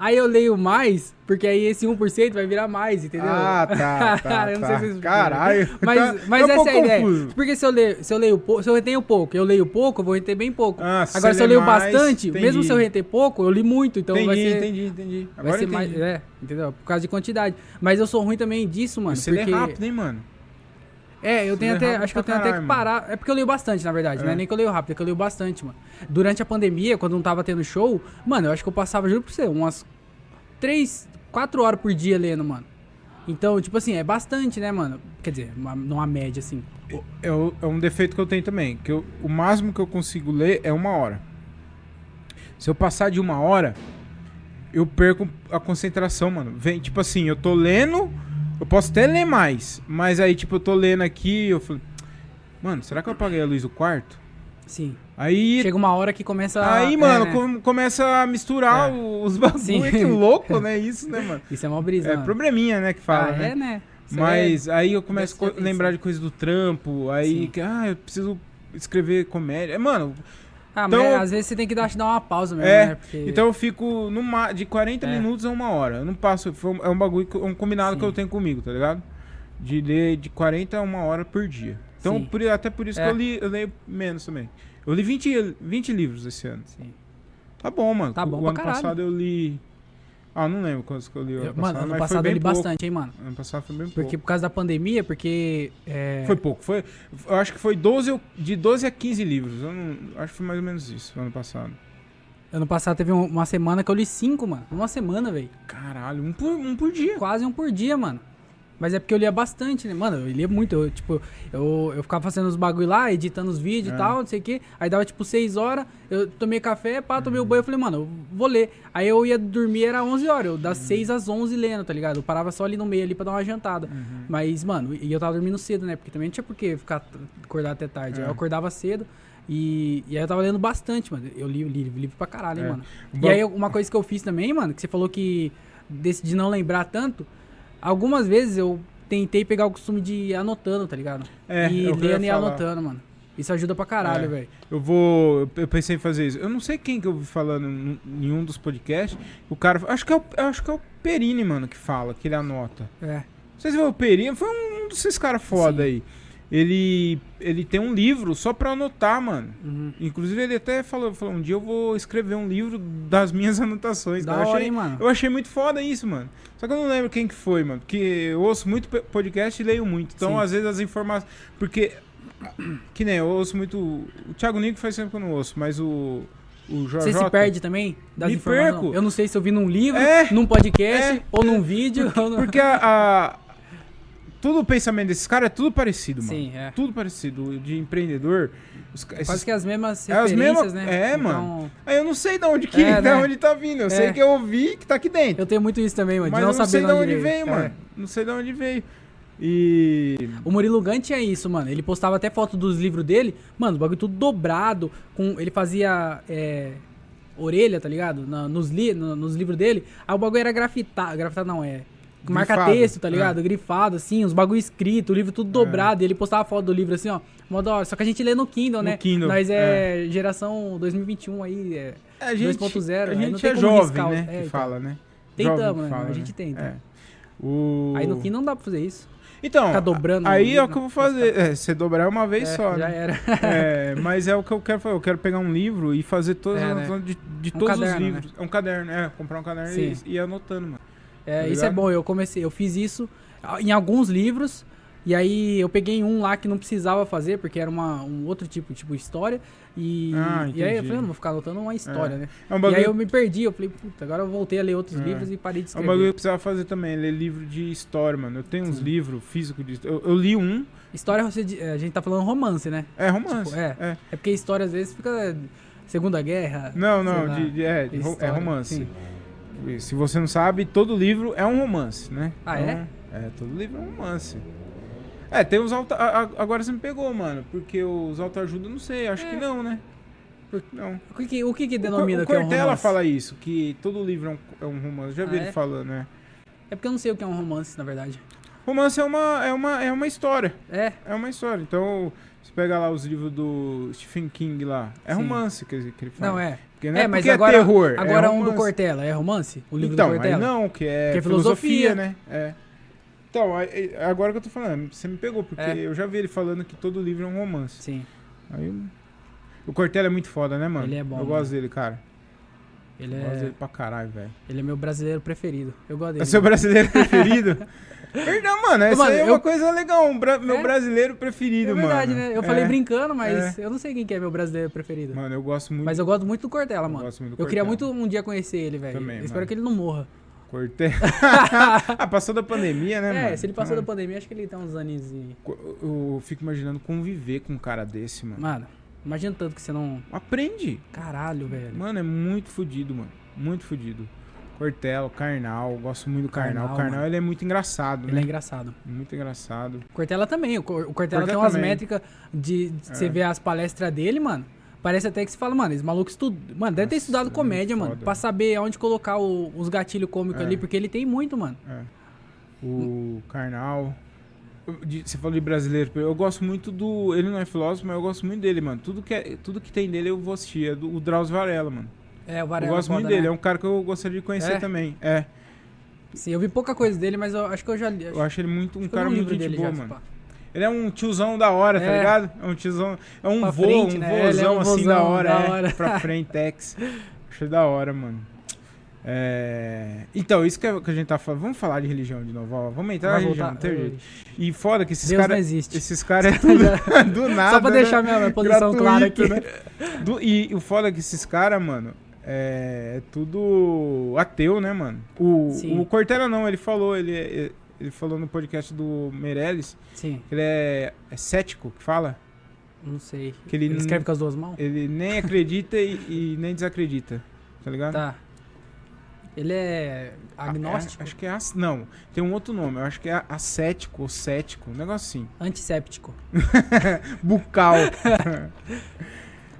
Aí eu leio mais, porque aí esse 1% vai virar mais, entendeu? Ah, tá, (laughs) tá, Eu não sei tá. se isso- Caralho. Mas, tá- mas tá essa é a ideia. confuso. Porque se eu, leio, se eu leio pouco, se eu retenho pouco, eu leio pouco, eu vou reter bem pouco. Ah, se Agora, se eu leio mais, bastante, entendi. mesmo se eu reter pouco, eu li muito, então entendi, vai ser. entendi, entendi. Vai Agora ser entendi. mais. É, entendeu? Por causa de quantidade. Mas eu sou ruim também disso, mano. Você porque... lê rápido, hein, mano? É, eu tenho lê até. Acho que eu tenho até caralho, que mano. parar. É porque eu leio bastante, na verdade. Não É. é nem que eu leio rápido, é que eu leio bastante, mano. Durante a pandemia, quando não tava tendo show, mano, eu acho que eu passava, juro pra você, umas 3, 4 horas por dia lendo, mano. Então, tipo assim, é bastante, né, mano? Quer dizer, uma, numa média, assim. É, é um defeito que eu tenho também. Que eu- o máximo que eu consigo ler é uma hora. Se eu passar de uma hora, eu perco a concentração, mano. Vem, tipo assim, eu tô lendo, eu posso até ler mais. Mas aí, tipo, eu tô lendo aqui, eu falo, mano, será que eu apaguei a luz do quarto? Sim. Aí, Chega uma hora que começa a. aí é, mano, né? com- começa a misturar É. os bagulho. Sim. Que louco, né? (laughs) Isso, né, mano? Isso é uma brisa. É mano. probleminha, né, que fala, ah, né? é, né? Isso Mas aí eu começo a co- lembrar de coisas do trampo, aí, Sim. que, ah, eu preciso escrever comédia. É, Mano, Ah, Então- mas às vezes você tem que dar, dar uma pausa mesmo, É, né? Porque... então eu fico no ma- de 40 É. minutos a uma hora. Eu não passo, é um bagulho, um combinado Sim. que eu tenho comigo, tá ligado? De ler de 40 a uma hora por dia. Então, por- até por isso É. que eu, li, eu leio menos também. Eu li 20, 20 livros esse ano. Sim. Tá bom, mano. Tá bom o ano caralho. passado eu li. Ah, não lembro quantos que eu li ano Eu- passado. mano, ano passado foi eu li pouco. bastante, hein, mano? Ano passado foi bem Porque pouco. por causa da pandemia, porque. É... Foi pouco. Foi, eu acho que foi 12, ou- de 12 a 15 livros. Eu não, acho que foi mais ou menos isso ano passado. Ano passado teve um- uma semana que eu li cinco, mano. Uma semana, velho. Caralho, um por, um por dia. Quase um por dia, mano. Mas é porque eu lia bastante, né? Mano, eu lia muito. Eu, tipo, eu, eu ficava fazendo os bagulho lá, editando os vídeos É. e tal, não sei o quê. Aí dava tipo 6 horas, eu tomei café, pá, tomei o banho, eu falei, mano, eu vou ler. Aí eu ia dormir, era 11 horas. Eu das 6 às 11 lendo, tá ligado? Eu parava só ali no meio ali pra dar uma jantada. Mas, mano, e eu tava dormindo cedo, né? Porque também não tinha por que ficar acordado até tarde. É. Aí eu acordava cedo. E, e aí eu tava lendo bastante, mano. Eu li li- livro pra caralho, hein, É. mano. O E aí, uma coisa que eu fiz também, mano, que você falou que desse de não lembrar tanto, algumas vezes eu tentei pegar o costume de ir anotando, tá ligado? É, e é eu lendo e anotando, mano. Isso ajuda pra caralho, É. velho. Eu vou. Eu pensei em fazer isso. Eu não sei quem que eu vi falando em em um dos podcasts. O cara. Acho que é o, acho que é o Perini, mano, que fala, que ele anota. É. Não sei se foi o Perini, foi um desses caras foda Sim. aí. Ele, ele tem um livro só pra anotar, mano. Uhum. Inclusive, ele até falou, falou: um dia eu vou escrever um livro das minhas (laughs) anotações. Da eu hora, achei, hein, mano? eu achei muito foda isso, mano. Só que eu não lembro quem que foi, mano. Porque eu ouço muito podcast e leio muito. Então, Sim. às vezes, as informações. Porque. (clears throat) Que nem eu ouço muito. O Thiago Nico faz tempo que eu não ouço, mas o. Você se perde também das Me informações? perco. Eu não sei se eu vi num livro, É. num podcast, É. ou num vídeo. ou no- Porque a. a- Todo o pensamento desses caras é tudo parecido, mano. Sim, é. Tudo parecido. De empreendedor. Os, esses Quase que as mesmas É as mesmas- né? é, mano. Aí eu não sei de onde que, É, (laughs) né? onde tá vindo. Eu É. sei que eu ouvi que tá aqui dentro. Eu tenho muito isso também, mano. mas de não eu não sei de onde veio, É. mano. Não sei de onde veio. E. O Murilo Gant tinha isso, mano. Ele postava até foto dos livros dele. Mano, o bagulho tudo dobrado. Com, ele fazia é, orelha, tá ligado? Na- nos, li, no- nos livros dele. Aí o bagulho era grafitado. Grafitado não, é. Marca Grifado, texto, tá é. ligado? Grifado, assim, os bagulho escrito, o livro tudo dobrado. E ele postava foto do livro assim, ó. Hora. Só que a gente lê no Kindle, No né? Kindle, Nós é, geração 2021 aí. É, A gente, 2.0, a aí não gente é jovem, riscar né? é, que então. fala, né? Tentamos, né? fala, A gente tenta. É. O... Aí no Kindle não dá pra fazer isso. Então, ficar dobrando aí o é o livro, que eu vou né? fazer. É, você dobrar uma vez É, só, já né? era. É, (laughs) mas é o que eu quero fazer. Eu quero pegar um livro e fazer todas É, as né? de, de Um todos caderno, os livros. É um caderno, é. Comprar um caderno e, e ir anotando, mano. É, Tá isso é bom, eu comecei, eu fiz isso ah, em alguns livros, e aí eu peguei um lá que não precisava fazer, porque era uma, um outro tipo, tipo história, e, Ah, e aí eu falei, eu não vou ficar anotando uma história, né? É um E bagulho, aí eu me perdi, eu falei, puta, agora eu voltei a ler outros É. livros e parei de é um escrever. bagulho que eu precisava fazer também. Ler livro de história, mano. Eu tenho uns livros físicos de eu, eu li um. História, você, di- a gente tá falando romance, né? É romance. Tipo, é. é. É porque história às vezes fica é, Segunda Guerra. Não, não, de, de- é, de é romance. sim. Se você não sabe, todo livro é um romance, né? Ah, é? É, todo livro é um romance. É, tem os auto... Agora você me pegou, mano. Porque os autoajuda, eu não sei. Acho que não, né? Não. O que, o que, que O denomina Cor- que é o um Cortella romance? fala isso, que todo livro é um, é um romance. Já vi Ah, ele é? falando, né? É porque eu não sei o que é um romance, na verdade. Romance é uma, é uma, é uma história. É, É uma história. Então, você pega lá os livros do Stephen King lá. É Sim. romance que, ele- que ele fala. não é. Porque não é, É, mas porque agora, é terror. é agora um do. Cortella, é romance? O livro então, do Cortella? não, que é, Que é filosofia, filosofia. né? É. Então, agora que eu tô falando, você me pegou, porque É. eu já vi ele falando que todo livro é um romance. Sim. Aí O Cortella é muito foda, né, mano? Ele é bom, Eu mano. gosto dele, cara. Ele Eu gosto é, dele pra caralho, velho. ele é meu brasileiro preferido. Eu gosto dele. É seu brasileiro (laughs) preferido? Verdade, mano. Essa Mano, aí é eu- uma coisa legal. Um bra- Meu É? brasileiro preferido, É mano. verdade, né? Eu falei É. brincando, mas É. eu não sei quem que é meu brasileiro preferido. Mano, eu gosto muito Mas eu gosto muito do Cortella, eu mano. gosto muito do Eu queria muito um dia conhecer ele, velho. Também, Eu Espero mano. que ele não morra. Cortella. (laughs) ah, passou da pandemia, né, mano? é, se ele passou Ah, da pandemia, acho que ele tem uns anos e... Eu eu fico imaginando conviver com um cara desse, mano. Mano, imagina tanto que você não... Aprende. Caralho, velho. Mano, é muito fodido, mano. Muito fodido. Cortella, Karnal, gosto muito do. Karnal, O Karnal, mano. ele é muito engraçado, Ele é né? engraçado. Muito engraçado. Cortella também. O Cor- o Cortella Cortella tem umas também. métricas de, de É. você ver as palestras dele, mano. Parece até que você fala, mano, esse maluco estudou. Mano, deve ter Nossa, estudado é comédia, muito mano. Pra saber onde colocar o- os gatilhos cômicos É. ali, porque ele tem muito, mano. É. O de- Você falou de brasileiro. Eu gosto muito do. Ele não é filósofo, mas eu gosto muito dele, mano. Tudo que, é, tudo que tem dele eu vou assistir. É do o Drauzio Varela, mano. É, o eu Varela. gosto muito foda, dele. né? É um cara que eu gostaria de conhecer É? também. É. Sim, eu vi pouca coisa dele, mas eu acho que eu já li. Eu acho ele muito um acho eu cara muito dele boa, já, mano. pá. Ele é um tiozão da hora, tá É. ligado? É um tiozão. É um Pra vô, frente, um né? Ele é um assim da hora, da é. hora. Pra (laughs) frente, Tex. Achei da hora, mano. É... Então, isso que, é- que a gente tá falando. Vamos falar de religião de novo, ó. Vamos entrar Vai na religião, voltar. não tem jeito. E foda que esses caras. Esses caras (laughs) é tudo (laughs) do nada. Só pra né? deixar minha, minha posição clara aqui. Gratuito, né? Do- e o foda é que esses caras, mano, é, é tudo ateu, né, mano? O, Sim. o Cortella não, ele falou, ele, é- ele falou no podcast do Meirelles, Sim, que ele é, é cético, que fala. não sei. Que ele ele escreve com as duas mãos? Ele nem acredita e, e nem desacredita, tá ligado? Tá. Ele é Ah, agnóstico? é- acho que é. as- Não, tem um outro nome. Eu acho que é ascético ou cético. Um negócio assim. Antisséptico. (laughs) Bucal. (laughs)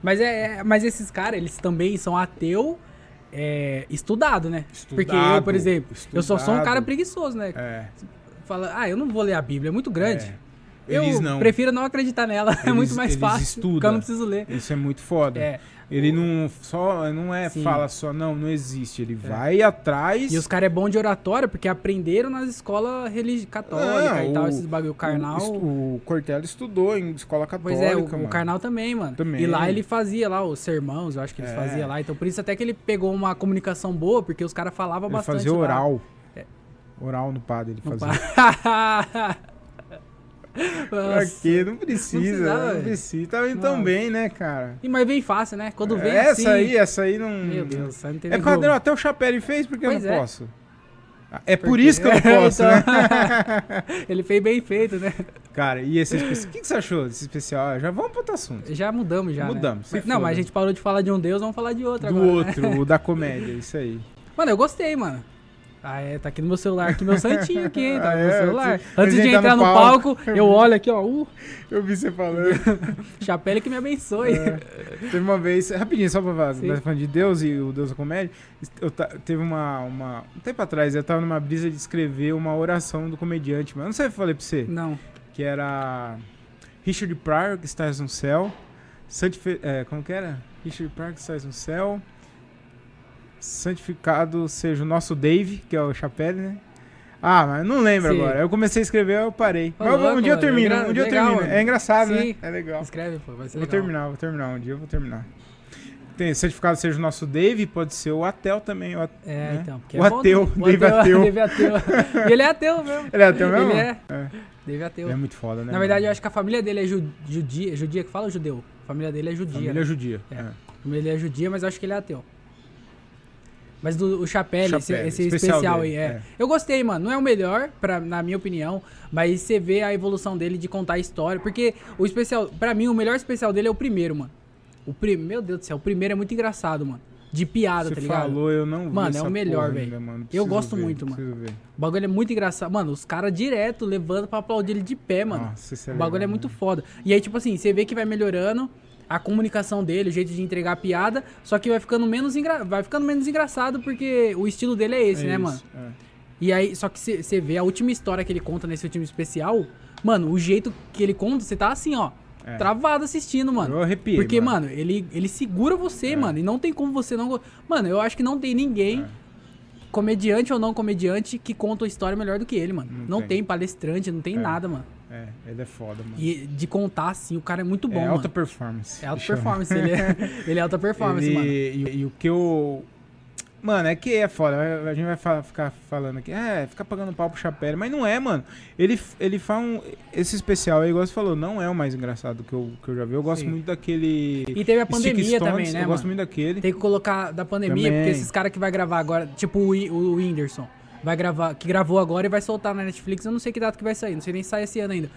Mas, é, é- mas esses caras, eles também são ateu é, estudado, né? Porque eu, Estudado, por exemplo, eu só sou um cara estudado. preguiçoso, né? É. Fala, ah, eu não vou ler a Bíblia, é muito grande. é. Eu Eles não. prefiro não acreditar nela, (laughs) é Eles- muito mais fácil. estudam. Porque eu não preciso ler. Isso é muito foda. É, Ele não só não é Sim. fala só não, não existe. Ele vai atrás. E os caras é bom de oratória porque aprenderam nas escolas religi- católicas Ah, e tal, o- esses bagulho carnal. O, o Cortella estudou em escola Pois católica, é, o, o carnal também, mano. Também. E lá ele fazia lá os sermãos, eu acho que eles É. faziam lá. Então por isso até que ele pegou uma comunicação boa, porque os caras falavam bastante. fazia oral. É. Oral no padre, ele No fazia. pa- (laughs) Pra quê? Não precisa, não velho. precisa. Tá indo tão bem, né, cara? E, mas vem fácil, né? Quando vem essa assim... aí, essa aí não. Meu Deus, não tem É como. até o Chapéu fez, porque Pois eu não é. posso. É por Porque- isso que eu não (laughs) posso, Então, né? (laughs) Ele fez bem feito, né? Cara, e esse especial? O que, que você achou desse especial? Ah, Já vamos pro outro assunto. Já mudamos já, né? Mudamos, Mas- Não, mas a gente parou de falar de um deus, vamos falar de outro Do agora. né? outro, o da comédia, isso aí. Mano, eu gostei, mano. Ah, é, tá aqui no meu celular, aqui meu santinho aqui, hein? Tá Ah, no meu é? celular. Antes de entrar no palco. palco, eu olho aqui, ó, uh, Eu vi você falando. (laughs) chapéu que me abençoe. É. Teve uma vez, rapidinho, só pra falar, nós falando de Deus e o Deus da comédia. Eu teve uma, uma. Um tempo atrás, eu tava numa brisa de escrever uma oração do comediante, mas eu não sei se eu falei pra você. Não. Que era. Richard Pryor, que estás no céu. Santifi é, como que era? Richard Pryor, que estás no céu. Santificado seja o nosso Dave, que é o Chapéu, né? Ah, mas não lembro Sim. agora. Eu comecei a escrever, eu parei. Ô, mas eu vou- um louco, dia eu termino, Legal, um dia eu legal, termino. mano. É engraçado, Sim. né? É legal. Escreve, pô, vai ser Vou legal. terminar, vou terminar. Um dia eu vou terminar. Tem certificado seja o nosso Dave, pode ser o Atel também. O É, né? então. porque O é bom ateu, também. (laughs) Dave ateu. Dave ateu. ele é ateu mesmo. Ele é ateu mesmo? Ele é. É. Dave ateu. Ele é muito foda, né? Na verdade, eu acho que a família dele é ju- judia. Judia que fala ou judeu? A família dele é judia. Família né? judia. É. é. A família dele é judia, mas eu acho que ele é ateu. Mas do o Chapelle, esse, esse especial especial, dele, aí, é. é. Eu gostei, mano. Não é o melhor, pra, na minha opinião, mas você vê a evolução dele de contar a história. Porque o especial, pra mim, o melhor especial dele é o primeiro, mano. O prim... Meu Deus do céu, o primeiro é muito engraçado, mano. De piada, Você tá ligado? falou, eu não vi Mano, é o melhor, velho. Eu gosto ver, muito, mano. ver. O bagulho é muito engraçado. Mano, os caras direto levando pra aplaudir ele de pé, mano. Nossa, isso é O bagulho é legal, muito né? foda. E aí, tipo assim, você vê que vai melhorando a comunicação dele, o jeito de entregar a piada, só que vai ficando menos, engra... vai ficando menos engraçado porque o estilo dele é esse, É né, isso, mano? é. E aí, só que você vê a última história que ele conta nesse último especial, mano, o jeito que ele conta, você tá assim, ó, É. travado assistindo, mano. Eu arrepiei, Porque, mano. mano, ele, ele segura você, É. mano, e não tem como você não... Mano, eu acho que não tem ninguém, É. comediante ou não comediante, que conta a história melhor do que ele, mano. Não Não, tem. tem. palestrante, não tem É. nada, mano. É, ele é foda, mano. E de contar, assim, o cara é muito bom, é mano. alta performance. É alta performance, ele é, (laughs) ele é alta performance, Ele- mano. E, e o que eu. Mano, é que é foda. A gente vai ficar falando aqui, é, ficar pagando pau pro Chapéu, mas não é, mano. Ele, ele faz um. Esse especial aí, igual você falou, não é o mais engraçado que eu, que eu já vi. Eu gosto Sim. muito daquele. E teve a pandemia Stones, também, né, Eu gosto mano? muito daquele. Tem que colocar da pandemia, Também. porque esses caras que vai gravar agora, tipo o, o Whindersson, vai gravar, que gravou agora e vai soltar na Netflix, eu não sei que data que vai sair, não sei nem se sai esse ano ainda.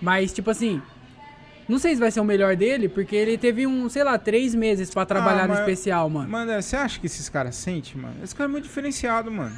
Mas, tipo assim, não sei se vai ser o melhor dele, porque ele teve um, sei lá, três meses pra trabalhar no mas- especial, mano. Mano, você acha que esses caras sentem, mano? Esse cara é muito diferenciado, mano.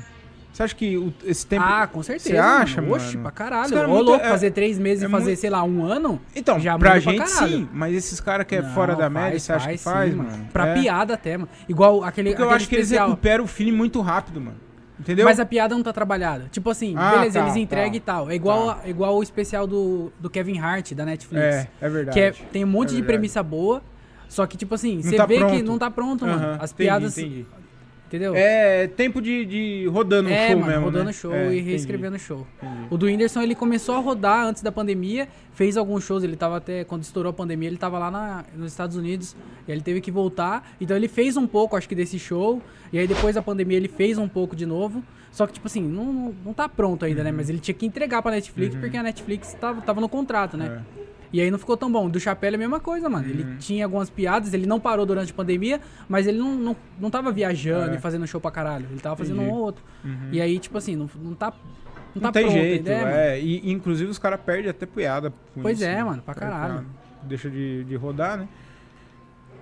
Você acha que o- esse tempo. Ah, com certeza. Você acha, mano? Oxe, pra caralho. cara é Ô, muito- louco, é- fazer três meses é e fazer, muito- sei lá, um ano. Então, já pra pra gente caralho. sim, mas esses caras que é Não, fora da média, faz, você acha que sim, faz, mano? Pra É. piada até, mano. Igual aquele, Porque eu aquele acho que eles especial. recuperam o feeling muito rápido, mano. Entendeu? Mas a piada não tá trabalhada. Tipo assim, Ah, beleza, tá, eles entregam tá, e tal. É igual, tá. igual o especial do, do Kevin Hart, da Netflix. É, é verdade. Que é- tem um monte É de premissa boa. Só que, tipo assim, Não você tá vê que pronto. não tá pronto, mano. As entendi, piadas. Entendi. Entendeu? É tempo de, de rodando É, show mano, mesmo, rodando né? show É, e entendi, reescrevendo o show. entendi. O do Whindersson, ele começou a rodar antes da pandemia, fez alguns shows, ele tava até, quando estourou a pandemia, ele tava lá na- nos Estados Unidos, e ele teve que voltar, então ele fez um pouco, acho que desse show, e aí depois da pandemia ele fez um pouco de novo, só que, tipo assim, não, não, tá pronto ainda, Uhum. né, mas ele tinha que entregar pra Netflix, porque a Netflix tava, tava no contrato, né. E aí não ficou tão bom. Do Chapéu é a mesma coisa, mano. Uhum. Ele tinha algumas piadas, ele não parou durante a pandemia, mas ele não, não, não tava viajando É. e fazendo show pra caralho. Ele tava fazendo Entendi. um ou outro. Uhum. E aí, tipo assim, não, não tá. Não, Não tá tem pronto, jeito, mano? é. E, inclusive os caras perdem até piada. Pois isso, é, né? mano, pra caralho. Deixa de, de rodar, né?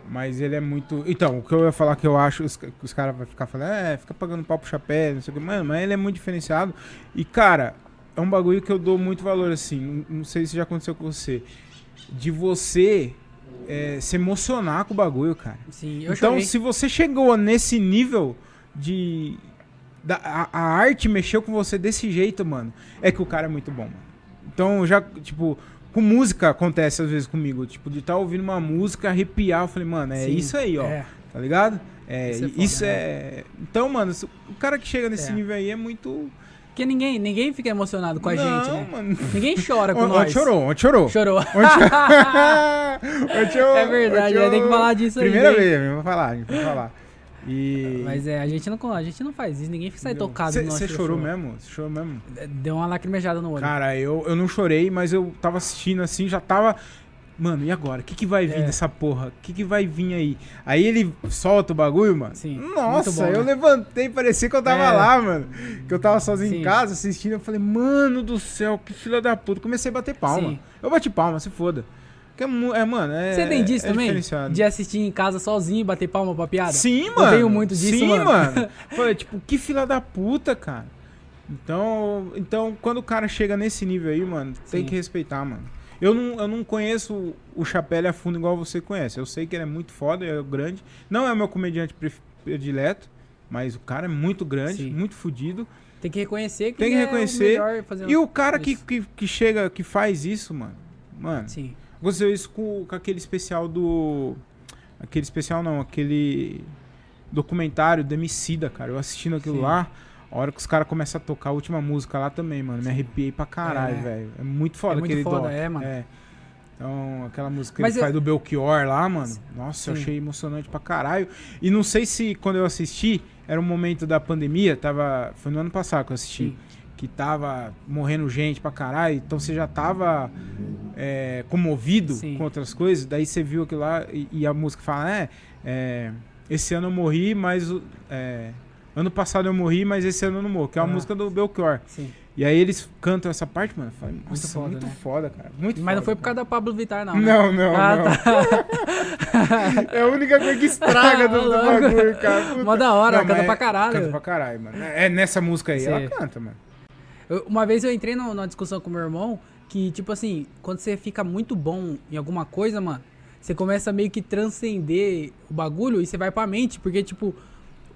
Mas ele é muito. Então, o que eu ia falar que eu acho, os, os caras vão ficar falando, é, fica pagando pau pro chapéu, não sei o que. Mano, mas ele é muito diferenciado. E, cara, é um bagulho que eu dou muito valor, assim. Não, não sei se já aconteceu com você. De você é, se emocionar com o bagulho, cara. Sim, eu então, chorei. se você chegou nesse nível de. da- a, a arte mexeu com você desse jeito, mano, é que o cara é muito bom, mano. Então, já, tipo, com música acontece às vezes comigo, tipo, de estar ouvindo uma música, arrepiar, eu falei, mano, é Sim, isso aí, ó, É, tá ligado? É, Isso é isso foda, é. Então, mano, o cara que chega nesse É. nível aí é muito. Porque ninguém, ninguém fica emocionado com a Não, gente, né? mano. Ninguém chora com Ontem nós. chorou, ontem chorou. Chorou. Ontem eu- (laughs) É verdade, vai ter que falar disso aí, Primeira vez, vamos falar, a gente vai falar. E. Mas é, a gente não, a gente não faz isso, ninguém sai tocado no nosso Você chorou mesmo? Você chorou mesmo? Deu uma lacrimejada no olho. Cara, eu, eu não chorei, mas eu tava assistindo assim, já tava. Mano, e agora? O que, que vai vir É. dessa porra? O que, que vai vir aí? Aí ele solta o bagulho, mano. Sim, Nossa, bom, eu né? levantei, parecia que eu tava É. lá, mano. Que eu tava sozinho em Sim. casa assistindo. Eu falei, mano do céu, que filha da puta. Comecei a bater palma. Sim. Eu bati palma, se foda. Porque é, é, mano, é. Você tem disso é também? De assistir em casa sozinho e bater palma pra piada? Sim, Eu mano. tenho muito disso, Sim, mano. mano. (laughs) Falei, tipo, que fila da puta, cara. Então, então, quando o cara chega nesse nível aí, mano, tem Sim. que respeitar, mano. Eu não, eu não conheço o Chapéu a fundo igual você conhece. Eu sei que ele é muito foda, é grande. Não é o meu comediante predileto, mas o cara é muito grande, Sim. muito fodido. Tem que reconhecer que Tem que ele reconhecer. é o melhor. E o cara que, que, que chega, que faz isso, mano, mano, Sim. Aconteceu isso com, com aquele especial do. Aquele especial não, aquele documentário do Emicida, cara. Eu assistindo aquilo Sim. lá, a hora que os caras começam a tocar a última música lá também, mano. Me arrepiei pra caralho, É. velho. É muito foda É muito aquele foda, doc. é, mano. Então, aquela música que Mas ele eu- faz do Belchior lá, mano. Nossa, eu Sim. achei emocionante pra caralho. E não sei se quando eu assisti, era um momento da pandemia, tava. Foi no ano passado que eu assisti Sim. que tava morrendo gente pra caralho, então você já tava é, comovido Sim. com outras coisas, daí você viu aquilo lá e, e a música fala, é, é, esse ano eu morri, mas é, ano passado eu morri, mas esse ano eu não morro, que é a Ah. música do Belchior. Sim. E aí eles cantam essa parte, mano, falei, nossa, muito foda, foda, né? cara, muito Mas não foda, foi por cara. causa da Pablo Vittar, não. né? Não, não, Ah, não. tá. (laughs) É a única coisa que estraga do, (laughs) do Louco. bagulho, cara. Puta. Mó da hora, Não, canta pra é- caralho. Canta pra caralho, mano. É nessa música aí, Sim. ela canta, mano. Eu- uma vez eu entrei no- numa discussão com meu irmão que, tipo assim, quando você fica muito bom em alguma coisa, mano, você começa a meio que transcender o bagulho e você vai pra mente, porque, tipo,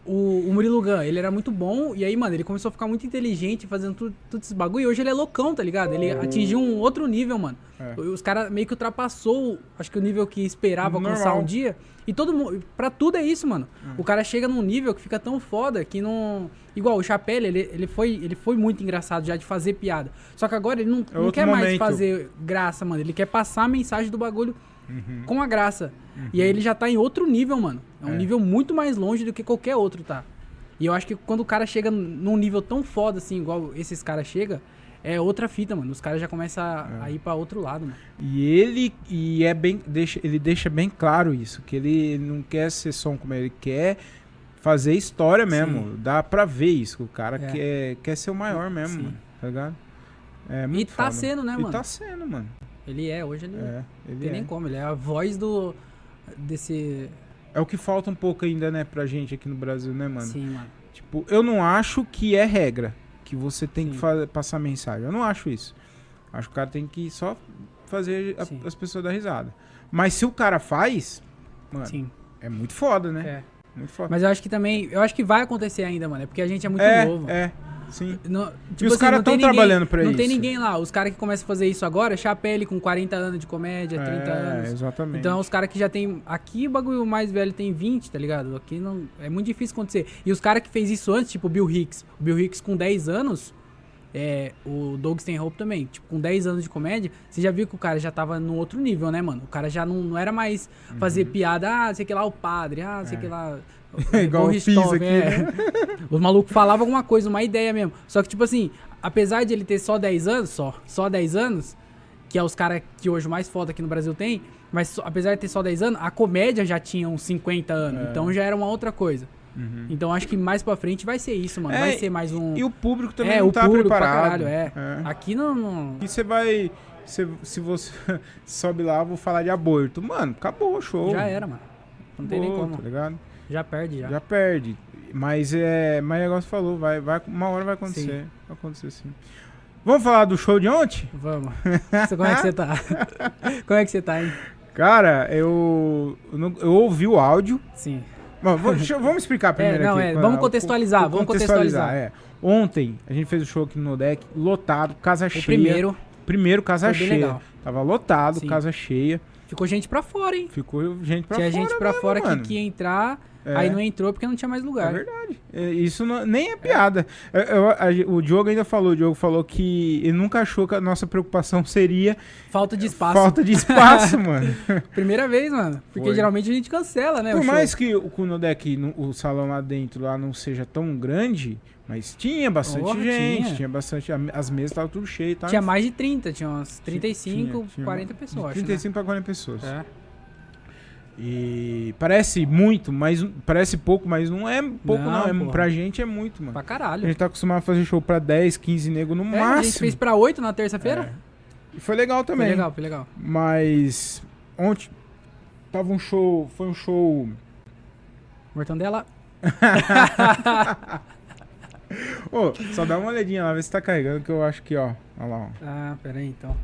o, o Murilo Gun, ele era muito bom, e aí, mano, ele começou a ficar muito inteligente fazendo tudo, tudo esse bagulho, e hoje ele é loucão, tá ligado? Ele atingiu um outro nível, mano. É. Os caras meio que ultrapassou, acho que o nível que esperava alcançar Normal. um dia. E todo mundo, pra tudo é isso, mano. O cara chega num nível que fica tão foda que não. Igual o Chapelle, ele, ele, foi, ele foi muito engraçado já de fazer piada. Só que agora ele não, não outro quer mais momento. fazer graça, mano. Ele quer passar a mensagem do bagulho Uhum. com a graça. E aí ele já tá em outro nível, mano. É um É. nível muito mais longe do que qualquer outro, tá? E eu acho que quando o cara chega num nível tão foda assim, igual esses caras chegam, é outra fita, mano. Os caras já começam a, É. a ir pra outro lado, mano. E ele e é bem deixa, ele deixa bem claro isso, que ele não quer ser som como ele quer fazer história mesmo. Dá pra ver isso, que o cara É. quer, quer ser o maior mesmo, Sim. mano, tá ligado? É E muito tá foda. sendo, né, E mano? tá sendo, mano. Ele é, hoje ele É, não ele tem é. nem como. Ele é a voz do. desse. É o que falta um pouco ainda, né, pra gente aqui no Brasil, né, mano? Sim, mano. Tipo, eu não acho que é regra que você tem que Sim. fa- passar mensagem. Eu não acho isso. Acho que o cara tem que só fazer a- as pessoas dar risada. Mas se o cara faz, mano, Sim. é muito foda, né? É. Muito foda. Mas eu acho que também. Eu acho que vai acontecer ainda, mano. É porque a gente é muito é, novo. é, sim. Não- E os assim, caras não tem tão ninguém- trabalhando pra Não isso. tem ninguém lá. Os caras que começam a fazer isso agora, Chapelle com 40 anos de comédia, 30 é, anos. exatamente. Então, os caras que já tem. Aqui o bagulho mais velho tem 20, tá ligado? Aqui não. É muito difícil acontecer. E os caras que fez isso antes, tipo o Bill Hicks. O Bill Hicks com 10 anos. É, o Doug Stanhope também, tipo, com 10 anos de comédia, você já viu que o cara já tava num outro nível, né, mano? O cara já não, não era mais fazer piada, ah, sei que lá o padre, ah, sei Uhum. É. que lá. Igual eu fiz aqui, é. né? (laughs) Os malucos falavam alguma coisa, uma ideia mesmo. Só que, tipo assim, apesar de ele ter só 10 anos, só, só 10 anos, que é os caras que hoje mais foda aqui no Brasil tem, mas só- apesar de ter só 10 anos, a comédia já tinha uns 50 anos, É. então já era uma outra coisa. Então acho que mais pra frente vai ser isso, mano. É, vai ser mais um. E o público também é, não tá preparado. pra caralho, é. Aqui não. não- E você vai. Se, se você (laughs) sobe lá, eu vou falar de aborto. Mano, acabou o show. Já era, mano. Não tem nem Acabou, como. Tá ligado? Já perde, já. Já perde. Mas é. Mas é igual você falou, vai, vai, uma hora vai acontecer. Vai acontecer sim. Vamos falar do show de ontem? Vamos. Como é que você tá? (laughs) Como é que você tá, hein? Cara, eu. Eu, ouvi o áudio. Sim. Bom, eu- vamos explicar (laughs) primeiro não, aqui. é, vamos o- contextualizar, o- vamos contextualizar. é. Ontem a gente fez o show aqui no deck, lotado, casa O cheia. primeiro Primeiro, casa cheia. legal. Tava lotado, Sim. casa cheia. Ficou gente pra fora, hein? Ficou gente pra tinha fora. gente pra mesmo, fora mano. que, que ia entrar, É. aí não entrou porque não tinha mais É lugar. verdade. É, Isso não- nem é piada. Eu- eu- a- o Diogo ainda falou, o Diogo falou que ele nunca achou que a nossa preocupação (laughs) seria Falta de espaço. falta de espaço, (laughs) mano. Primeira vez, mano. Porque Foi. geralmente a gente cancela, né? Por o show. mais que o Kunodek, no- o salão lá dentro, lá não seja tão grande, mas tinha bastante gente, tinha. tinha. bastante, a- as mesas estavam tudo cheio, tá? Tinha mais de 30, tinha umas 35, Tinha- tinha 40 de pessoas. acho, 35 para 40 pessoas. né? E parece muito, mas parece pouco, mas não é pouco não, Não, é, porra. pra gente é muito, É. mano. Pra A caralho. gente tá acostumado a fazer show pra 10, 15 nego no É, a máximo. gente fez pra 8 na terça-feira. E foi legal Foi também. legal, foi legal. Mas ontem tava um show, foi um show. Mortandela. (laughs) Ô, só dá uma olhadinha lá, vê se tá carregando que eu acho que, ó, olha lá, ó. Ah, pera aí então.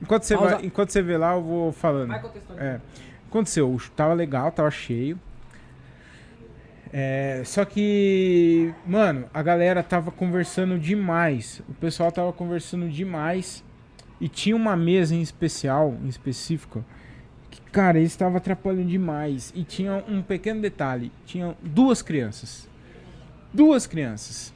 Enquanto você vai, enquanto você vê lá, eu vou falando. Vai contextualizar. É. Aconteceu, tava legal, tava cheio. É, só que, mano, a galera tava conversando demais. O pessoal tava conversando demais. E tinha uma mesa em especial, em específico, que, cara, eles estavam atrapalhando demais. E tinha um pequeno detalhe: tinha duas crianças. Duas crianças.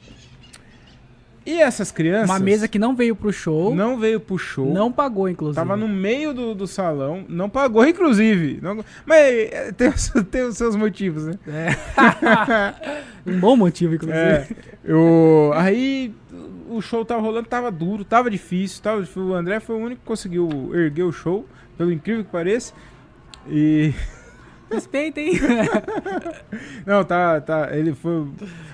E essas crianças. Uma mesa que não veio pro show, não, não veio pro show. pagou, inclusive. Tava no meio do, do salão, não pagou, inclusive. Não- mas é, tem, os- (laughs) tem os seus motivos, né? É. (laughs) um bom motivo, inclusive. É, eu, aí o show tava rolando, tava duro, tava difícil. Tava, difícil. o André foi o único que conseguiu erguer o show, pelo incrível que pareça. E. (laughs) Respeita, hein? (laughs) Não, tá, tá. Ele foi.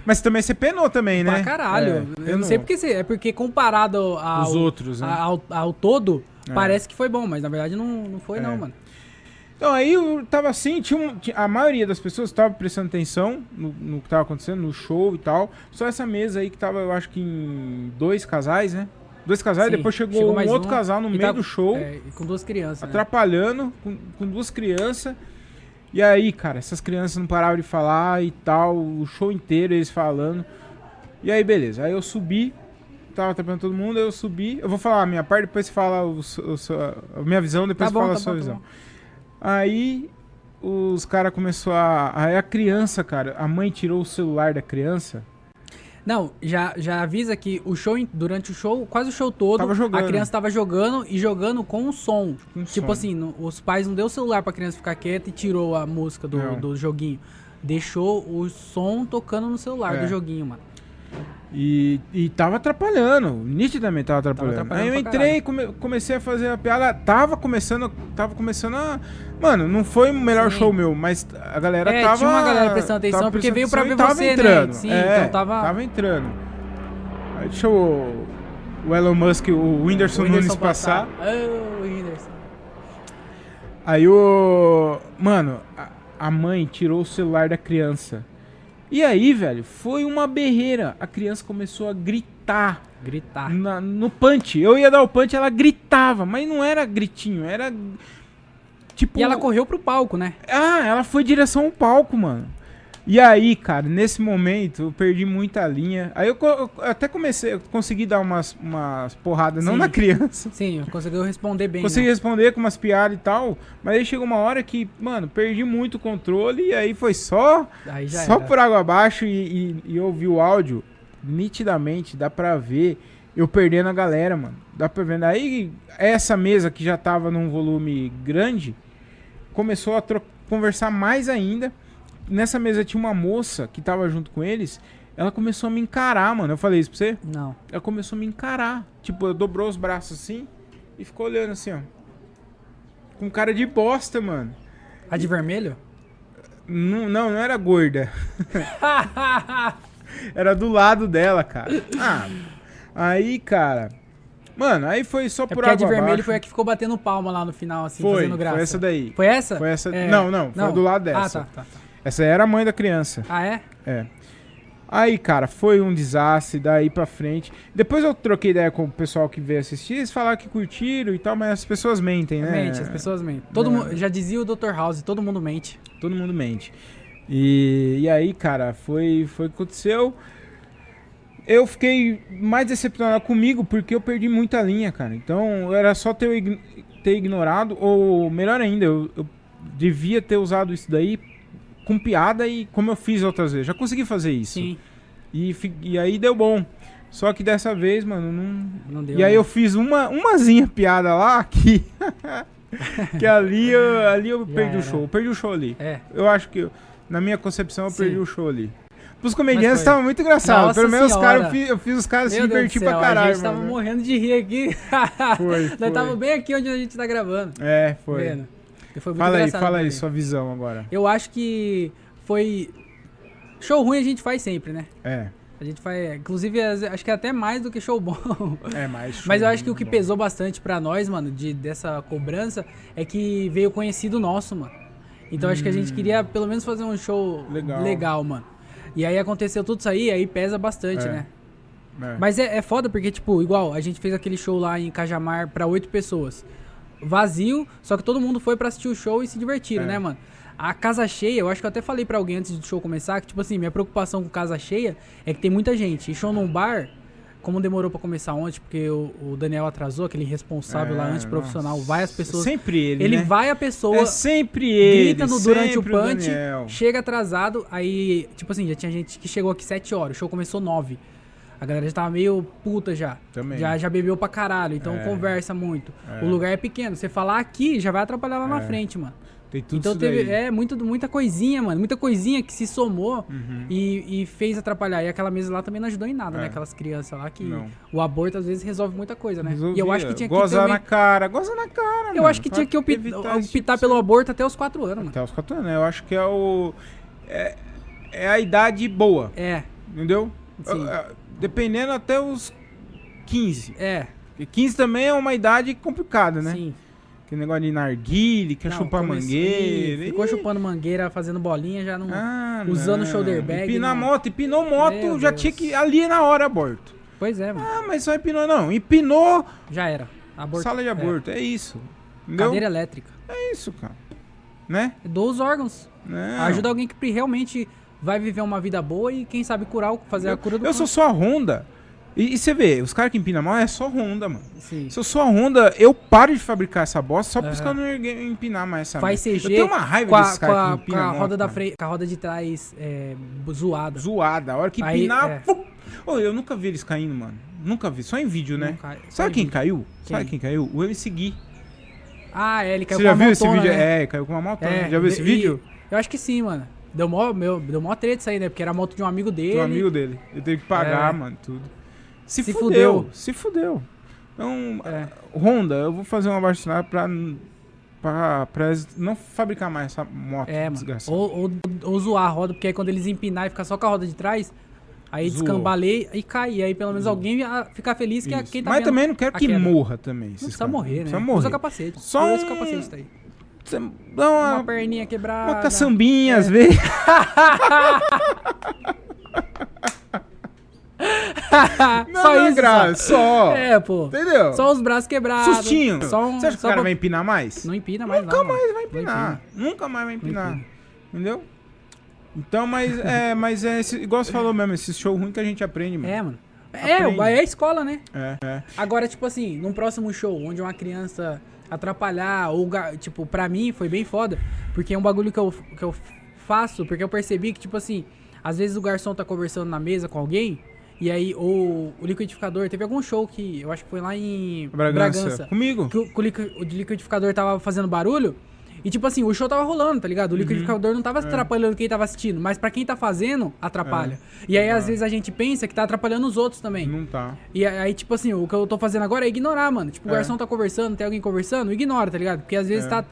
Mas também você penou também, né? pra caralho. É, eu não sei porque você. É porque comparado ao, Os outros, né? ao, ao todo, É. parece que foi bom, mas na verdade não, não foi, É. não, mano. Então aí eu tava assim, tinha, um- a maioria das pessoas tava prestando atenção no, no que tava acontecendo, no show e tal. Só essa mesa aí que tava, eu acho que em dois casais, né? Dois casais, Sim, depois chegou, chegou um outro um, casal no meio tá- do show, É, com duas crianças. né? atrapalhando, com, com duas crianças. E aí, cara, essas crianças não paravam de falar e tal, o show inteiro eles falando. E aí, beleza. Aí eu subi, tava atrapalhando todo mundo, aí eu subi. Eu vou falar a minha parte, depois você fala o o a minha visão, depois Tá bom, fala tá a sua bom, tá visão. bom. Aí os caras começaram a. Aí a criança, cara, a mãe tirou o celular da criança. Não, já, já avisa que o show, durante o show, quase o show todo, a criança tava jogando e jogando com o som. Com tipo som. assim, no- os pais não deu o celular pra criança ficar quieta e tirou a música do, do joguinho. Deixou o som tocando no celular É. do joguinho, mano. E, e tava atrapalhando, nitidamente tava atrapalhando. atrapalhando Aí eu entrei, come- comecei a fazer a piada, tava começando, tava começando a... Mano, não foi o melhor Sim. show meu, mas a galera É, tava... tinha uma galera prestando atenção, tava porque prestando veio pra ver tava você, né? entrando. Sim, é, então tava- Tava entrando. Aí deixa o, o Elon Musk, o Whindersson, O Nunes passar. Ô, Whindersson. Aí o. Mano, a, a mãe tirou o celular da criança. E aí, velho, foi uma berreira. A criança começou a gritar Gritar. na- no punch. Eu ia dar o punch, ela gritava, mas não era gritinho, era. Tipo. E ela correu pro palco, né? Ah, ela foi em direção ao palco, mano. E aí, cara, nesse momento eu perdi muita linha. Aí eu, eu até comecei, eu consegui dar umas, umas porradas, não Sim. na criança. Sim, conseguiu responder bem. Consegui né? responder com umas piadas e tal, mas aí chegou uma hora que, mano, perdi muito o controle e aí foi só, Aí só era. por água abaixo e, e, e o áudio nitidamente, dá pra ver eu perdendo a galera, mano. Dá pra ver. Aí essa mesa que já tava num volume grande começou a conversar mais ainda. Nessa mesa tinha uma moça que tava junto com eles. Ela começou a me encarar, mano. Eu falei isso pra você? Não. Ela começou a me encarar. Tipo, ela dobrou os braços assim e ficou olhando assim, ó. Com cara de bosta, mano. A de vermelho? Não, não, não era gorda. (laughs) Era do lado dela, cara. Ah, aí, cara. Mano, aí foi só É por porque a de água vermelho abaixo. foi a que ficou batendo palma lá no final, assim, Foi, fazendo graça. foi essa daí. Foi essa? Foi essa- É. não, não, foi do lado dessa. Ah, tá, tá, tá. Essa era a mãe da criança. Ah, é? É. Aí, cara, foi um desastre daí pra frente. Depois eu troquei ideia com o pessoal que veio assistir, eles falaram que curtiram e tal, mas as pessoas mentem, né? Mente, as pessoas mentem. Todo É. mundo, já dizia o Dr. House, todo mundo mente. Todo mundo mente. E, e aí, cara, foi, foi o que aconteceu. Eu fiquei mais decepcionado comigo porque eu perdi muita linha, cara. Então era só ter, ter ignorado, ou melhor ainda, eu, eu devia ter usado isso daí com piada e como eu fiz outras vezes. Já consegui fazer isso. Sim, E, e aí deu bom. Só que dessa vez, mano, não. não deu. E aí né? eu fiz uma umazinha piada lá que. (laughs) que ali eu, ali eu Já perdi o era. show. Eu perdi o show ali. É. Eu acho que, na minha concepção, eu Sim. perdi o show ali. Pros comediantes tava muito engraçado. Nossa Pelo menos os caras, eu fiz, eu fiz os caras se divertir pra caralho, a gente tava mano. morrendo de rir aqui. (laughs) Foi, Nós foi. tava bem aqui onde a gente tá gravando. É, foi. Vendo? Foi muito Fala aí, fala aí, sua visão agora. Eu acho que foi. Show ruim a gente faz sempre, né? É, A gente faz. Inclusive, acho que até mais do que show bom. é mais (laughs) Mas eu show acho que o que bom. pesou bastante pra nós, mano, de, dessa cobrança, é que veio conhecido nosso, mano. Então acho que a gente queria pelo menos fazer um show Hum. Legal. legal, mano. E aí aconteceu tudo isso aí, aí pesa bastante, É. né? É. Mas é, é foda porque, tipo, igual, a gente fez aquele show lá em Cajamar pra oito pessoas. Vazio, só que todo mundo foi pra assistir o show e se divertiram, É. né, mano? A casa cheia, eu acho que eu até falei pra alguém antes do show começar que, tipo assim, minha preocupação com casa cheia é que tem muita gente. E show num bar, como demorou pra começar ontem, porque o, o Daniel atrasou, aquele responsável lá É, antiprofissional, nossa. vai as pessoas. Sempre ele, ele né? vai a pessoa, É sempre ele. grita no, durante o punch, Daniel. chega atrasado, aí, tipo assim, já tinha gente que chegou aqui 7 horas, o show começou 9. A galera já tava meio puta já. Também. Já, já bebeu pra caralho, então É. conversa muito. É. O lugar é pequeno. Você falar aqui já vai atrapalhar lá na É. frente, mano. Tem tudo então teve daí. é, muito, muita coisinha, mano. Muita coisinha que se somou Uhum. e, e fez atrapalhar. E aquela mesa lá também não ajudou em nada, É. né? Aquelas crianças lá que Não. o aborto às vezes resolve muita coisa, né? E eu Resolvia. acho que tinha que Gozar também- na cara, goza na cara, Eu mano, acho que pra tinha que optar tipo pelo de- aborto até os 4 anos, mano. Até os 4 anos, né? Eu acho que é o... É, é a idade boa, É, entendeu? Sim. Ah, ah, Dependendo até os 15. é. Porque 15 também é uma idade complicada, né? Sim. Aquele negócio de narguile, quer Não, chupar mangueira. Ficou Ih, chupando mangueira, fazendo bolinha, já não. ah, usando não. shoulder bag, Empinar não. moto, empinou moto, Meu já Deus. tinha que... Ali na hora aborto. Pois é, mano. Ah, mas só empinou não. Empinou, Já era. Aborto. sala de é. aborto. É, isso. Entendeu? Cadeira elétrica. É isso, cara. Né? Doa os órgãos. Não. Ajuda alguém que realmente vai viver uma vida boa e quem sabe curar, fazer a cura do Eu sou câncer. só a Honda. E, e você vê, os caras que empinam mal é só Honda, mano. Sim. Se eu sou a Honda, eu paro de fabricar essa bosta só para os Aham. caras não empinar mais essa Faz. CG Eu tenho uma raiva com a, desses com caras que com empinam a moto, roda da frente, com a roda de trás é, zoada. Zoada. A hora que Aí, empinar... é. Ô, eu nunca vi eles caindo, mano. Nunca vi. Só em vídeo, né? Cai- Sabe em quem vídeo. caiu? Sabe Quem? quem caiu? O MC Gui. Ah, é, ele caiu Você com já uma viu esse motona, vídeo? né? É, caiu com uma moto. É, já viu esse e- vídeo? Eu acho que sim, mano. Deu mó, meu, deu mó treta isso aí, né? Porque era a moto de um amigo dele. Do amigo dele. Ele teve que pagar, É. mano, tudo. Se, Se fudeu, fudeu. Se fudeu. Então, É. Honda, eu vou fazer uma abaixo pra, pra, pra não fabricar mais essa moto É, desgraçada. Ou, ou, ou zoar a roda, porque aí quando eles empinar e ficar só com a roda de trás, aí Zoou. descambaleia e cai. E aí pelo menos alguém ah, ficar feliz que é quem tá Mas também não quero que queda. morra também. Não precisa caras. morrer, né? Precisa Usa morrer. capacete. Só Usa um- capacete aí. Dá uma, Uma perninha quebrada. uma caçambinha às É. vezes. (laughs) Não, só não é isso, só. só. É, pô. Entendeu? Só os braços quebrados. Sustinho. Só um, Você acha que o cara pra- vai empinar mais? Não empina mais Nunca mais mano. vai empinar. Nunca mais vai empinar. empina. Entendeu? Então, mas é, mas é esse, igual você falou mesmo, esse show ruim que a gente aprende, mano. É, mano. É, Aprende. é a escola, né? É, é. Agora, tipo assim, num próximo show, onde uma criança atrapalhar, ou, tipo, pra mim foi bem foda, porque é um bagulho que eu, que eu faço, porque eu percebi que, tipo assim, às vezes o garçom tá conversando na mesa com alguém, e aí, ou o liquidificador, teve algum show que, eu acho que foi lá em Bragança. Comigo. que o, que o liquidificador tava fazendo barulho, E tipo assim, o show tava rolando, tá ligado? O liquidificador não tava atrapalhando quem tava assistindo, mas pra quem tá fazendo, atrapalha. E aí, às vezes, a gente pensa que tá atrapalhando os outros também. Não tá. E aí, tipo assim, o que eu tô fazendo agora é ignorar, mano. Tipo, o É. garçom tá conversando, tem alguém conversando, ignora, tá ligado? Porque às vezes É. tá.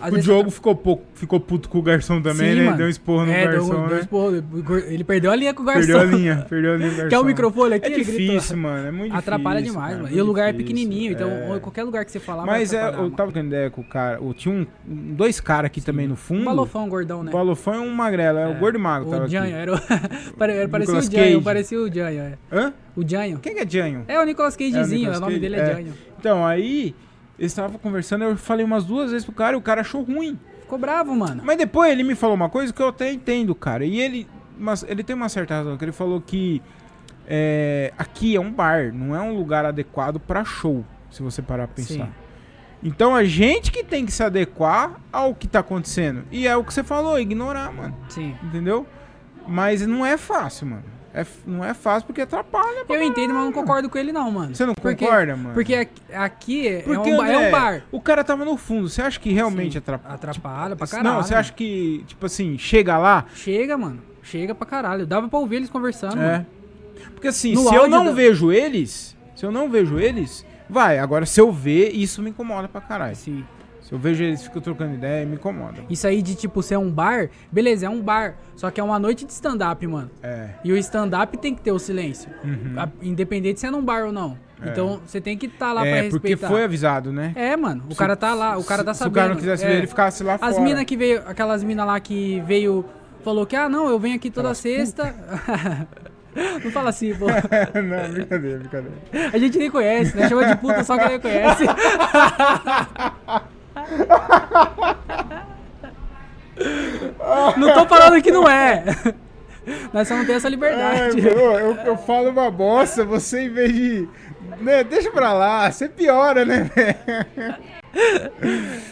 Às o Diogo ficou, pouco, ficou puto com o garçom tá... também, Sim, né? mano. Deu um esporro no é, garçom, deu, deu né? esporro. Ele perdeu a linha com o garçom. Perdeu a linha, perdeu a linha do garçom. (laughs) Quer o microfone aqui? É difícil, mano, é muito (laughs) difícil. Atrapalha demais, cara, mano. E o lugar é difícil. pequenininho, então É. qualquer lugar que você falar Mas é, eu tava trocando ideia com o cara. o- Tinha um, dois caras aqui também no fundo. Um balofão gordão, né? O balofão e um magrelo, é, o gordo e magro. O. Janho, era o... (laughs) pare- parecia o Janho, parecia o Janho, é. Hã? O Janho. Quem que é Janho? É o Nicolas Cagezinho, É o o nome dele é, É. Janho. Então, aí, eles estavam conversando, eu falei umas duas vezes pro cara e o cara achou ruim. Ficou bravo, mano. Mas depois ele me falou uma coisa que eu até entendo, cara. E ele, mas ele tem uma certa razão, que ele falou que é, aqui é um bar, não é um lugar adequado pra show, se você parar pra pensar. Sim. Então a gente que tem que se adequar ao que tá acontecendo. E é o que você falou, ignorar, mano. Sim. Entendeu? Mas não é fácil, mano. É, não é fácil porque atrapalha. Eu entendo, mas não concordo com ele não, mano. Você não Porque- concorda, mano? Porque aqui- aqui é, Porque, um, ba- é André, um bar. O cara tava no fundo. Você acha que realmente Sim, atrapalha? Atrapalha pra caralho. Não, você acha que, tipo assim, chega lá, Chega, mano. Chega pra caralho. Dava pra ouvir eles conversando, É. mano. Porque assim, No se eu não da- vejo eles, se eu não vejo eles, vai. Agora, se eu ver, isso me incomoda pra caralho. Sim. Se eu vejo eles, fico trocando ideia, me incomoda. Isso aí de, tipo, ser um bar, beleza, é um bar. Só que é uma noite de stand-up, mano. É. E o stand-up tem que ter o silêncio. Uhum. A- Independente se é num bar ou não. Então, você tem que estar lá pra É, respeitar. porque foi avisado, né? É, mano. O Se- cara tá lá, o cara tá se, sabendo. Se o cara não quisesse é. ver, ele ficasse lá As fora. minas que veio, aquelas minas lá que veio, falou que, ah, não, eu venho aqui toda sexta. (laughs) não fala assim, pô. (laughs) não, brincadeira, brincadeira. A gente nem conhece, né? Chama de puta só que nem conhece. (laughs) (laughs) não tô falando que não é. Nós só não temos essa liberdade. meu, eu, eu falo uma bosta, você em vez de. Né, deixa pra lá, você piora, né?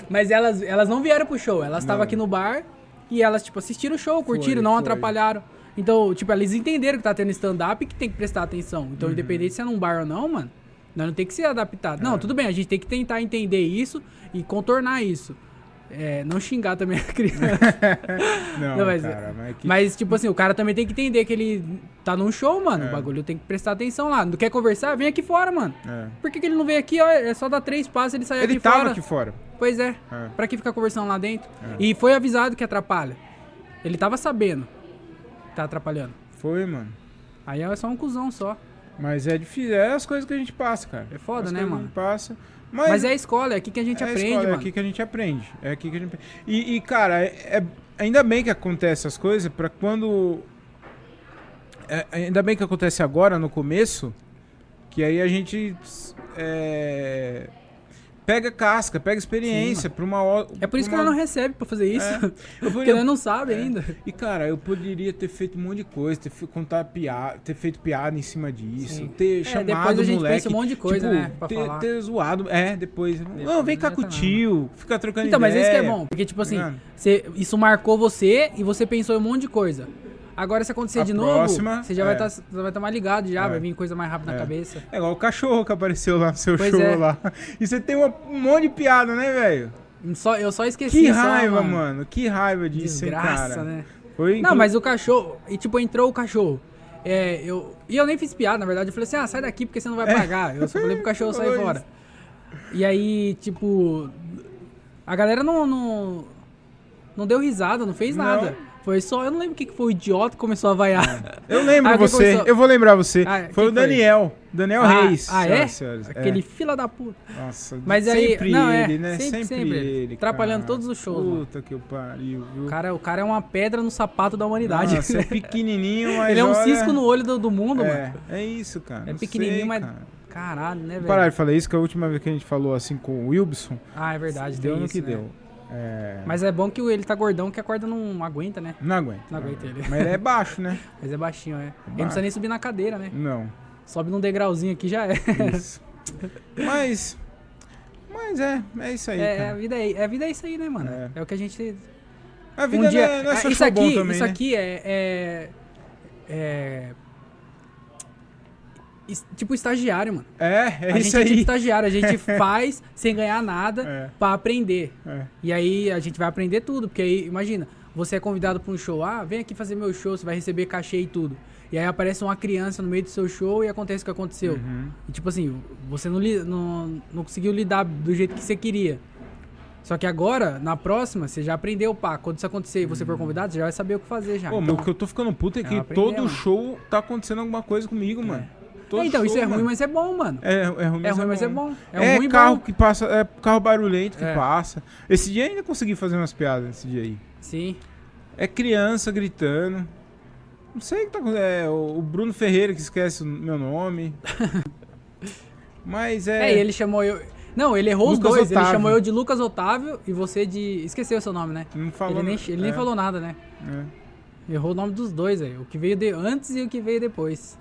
Mas elas, elas não vieram pro show, elas estavam aqui no bar e elas, tipo, assistiram o show, curtiram, Foi, não foi. atrapalharam. Então, tipo, eles entenderam que tá tendo stand-up e que tem que prestar atenção. Então, Uhum. independente se é num bar ou não, mano, nós não tem que ser adaptado. É. Não, tudo bem, a gente tem que tentar entender isso e contornar isso. É, não xingar também a criança. (laughs) Não, Não, mas- cara, mas que. Mas, tipo assim, o cara também tem que entender que ele tá num show, mano. É. O bagulho tem que prestar atenção lá. Não quer conversar? Vem aqui fora, mano. É. Por que, que ele não veio aqui? Ó, é só dar três passos e ele sai Ele aqui tava fora. aqui fora. Pois é. É. Pra que ficar conversando lá dentro? É. E foi avisado que atrapalha. Ele tava sabendo que tá atrapalhando. Foi, mano. Aí é só um cuzão só. Mas é difícil, é as coisas que a gente passa, cara. É foda, As né, a mano? gente passa. Mas, Mas, é a escola, é aqui que a gente é a aprende, escola, mano. É aqui que a gente aprende. É aqui que a gente E, e, cara, é, é- ainda bem que acontece essas coisas pra quando. é, ainda bem que acontece agora, no começo, que aí a gente. é, pega casca, pega experiência pra uma hora. É por isso que uma... ela não recebe pra fazer isso. É. (laughs) Porque ela não sabe ainda. E cara, eu poderia ter feito um monte de coisa, ter contar piada, ter feito piada em cima disso, Sim. ter É, chamado depois a o gente moleque, pensa um monte de coisa, tipo, né, ter, ter zoado, é, depois, não, vem cá com o tio, fica trocando Então, mas ideia. esse que é bom. Porque, tipo assim, Mano. você- isso marcou você e você pensou em um monte de coisa. Agora, se acontecer A de próxima, novo, você já vai é. estar vai tá mais ligado já, É. vai vir coisa mais rápida É. na cabeça. É igual o cachorro que apareceu lá no seu Pois show é. lá. E você tem uma- um monte de piada, né, velho? Só, eu só esqueci Que só, raiva, mano. mano. Que raiva disso, hein, Desgraça, cara. né? Foi Não, mas o cachorro. E tipo, entrou o cachorro. É, eu, e eu nem fiz piada, na verdade. Eu falei assim: ah, sai daqui porque você não vai pagar. Eu só falei pro cachorro (laughs) sair fora. E aí, tipo. A galera não. Não, não deu risada, não fez Não. nada. Foi só. Eu não lembro o que que foi o idiota que começou a vaiar. Eu lembro (laughs) Ah, você, começou? eu vou lembrar você. Ah, foi o foi? Daniel, Daniel Ah, Reis. ah, é? senhoras senhores. Aquele É. fila da puta. Nossa, Mas aí- sempre não, é, ele, né? sempre, Sempre, sempre ele. Atrapalhando todos os shows, mano. Puta que o pariu, viu? O cara, o cara é uma pedra no sapato da humanidade. Nossa, é (laughs) pequenininho, mas Ele é um olha- cisco no olho do, do mundo, é, mano. É isso, cara. É pequenininho, sei, mas. cara. Caralho, né, velho? Parar de falar isso, que a última vez que a gente falou assim com o Wilson, Ah, é verdade. deu no isso, que né? deu. É, Mas é bom que ele tá gordão que a corda não aguenta, né? Não aguenta. Não aguenta ele. Mas ele é baixo, né? (laughs) Mas é baixinho, é. Ele não precisa nem subir na cadeira, né? Não. Sobe num degrauzinho aqui já é. Isso. mas. Mas é, é isso aí, É, é, a vida é, é, a vida é isso aí, né, mano? É. É, o que a gente. A vida um dia. não é, não é Ah, só isso aqui, também, isso né? aqui é, é. É- tipo estagiário, mano. É, é a isso gente é tipo aí. estagiário, a gente (laughs) faz sem ganhar nada É. pra aprender. É. E aí a gente vai aprender tudo, porque aí, imagina, você é convidado pra um show, ah, vem aqui fazer meu show, você vai receber cachê e tudo. E aí aparece uma criança no meio do seu show e acontece o que aconteceu. Uhum. E tipo assim, você não, li- não, não conseguiu lidar do jeito que você queria. Só que agora, na próxima, você já aprendeu, pá. Quando isso acontecer e você for convidado, você já vai saber o que fazer já. Pô, mas o que eu tô ficando puto é que aprender, todo mano. show tá acontecendo alguma coisa comigo, mano. Todo É, então, isso show, é ruim, mano. mas é bom, mano. É, é ruim, É ruim, mas é bom. É, É, ruim carro bom. que passa, é carro barulhento que É. passa. Esse dia ainda consegui fazer umas piadas esse dia aí. Sim. É criança gritando. Não sei o que tá acontecendo. É o Bruno Ferreira que esquece o meu nome. (laughs) Mas é. É, ele chamou eu. Não, ele errou os Lucas dois. Ele Otávio. chamou eu de Lucas Otávio e você de. Esqueceu o seu nome, né? Não falou. ele nem, ele nem É, falou nada, né? é. Errou o nome dos dois, aí. O que veio de antes e o que veio depois.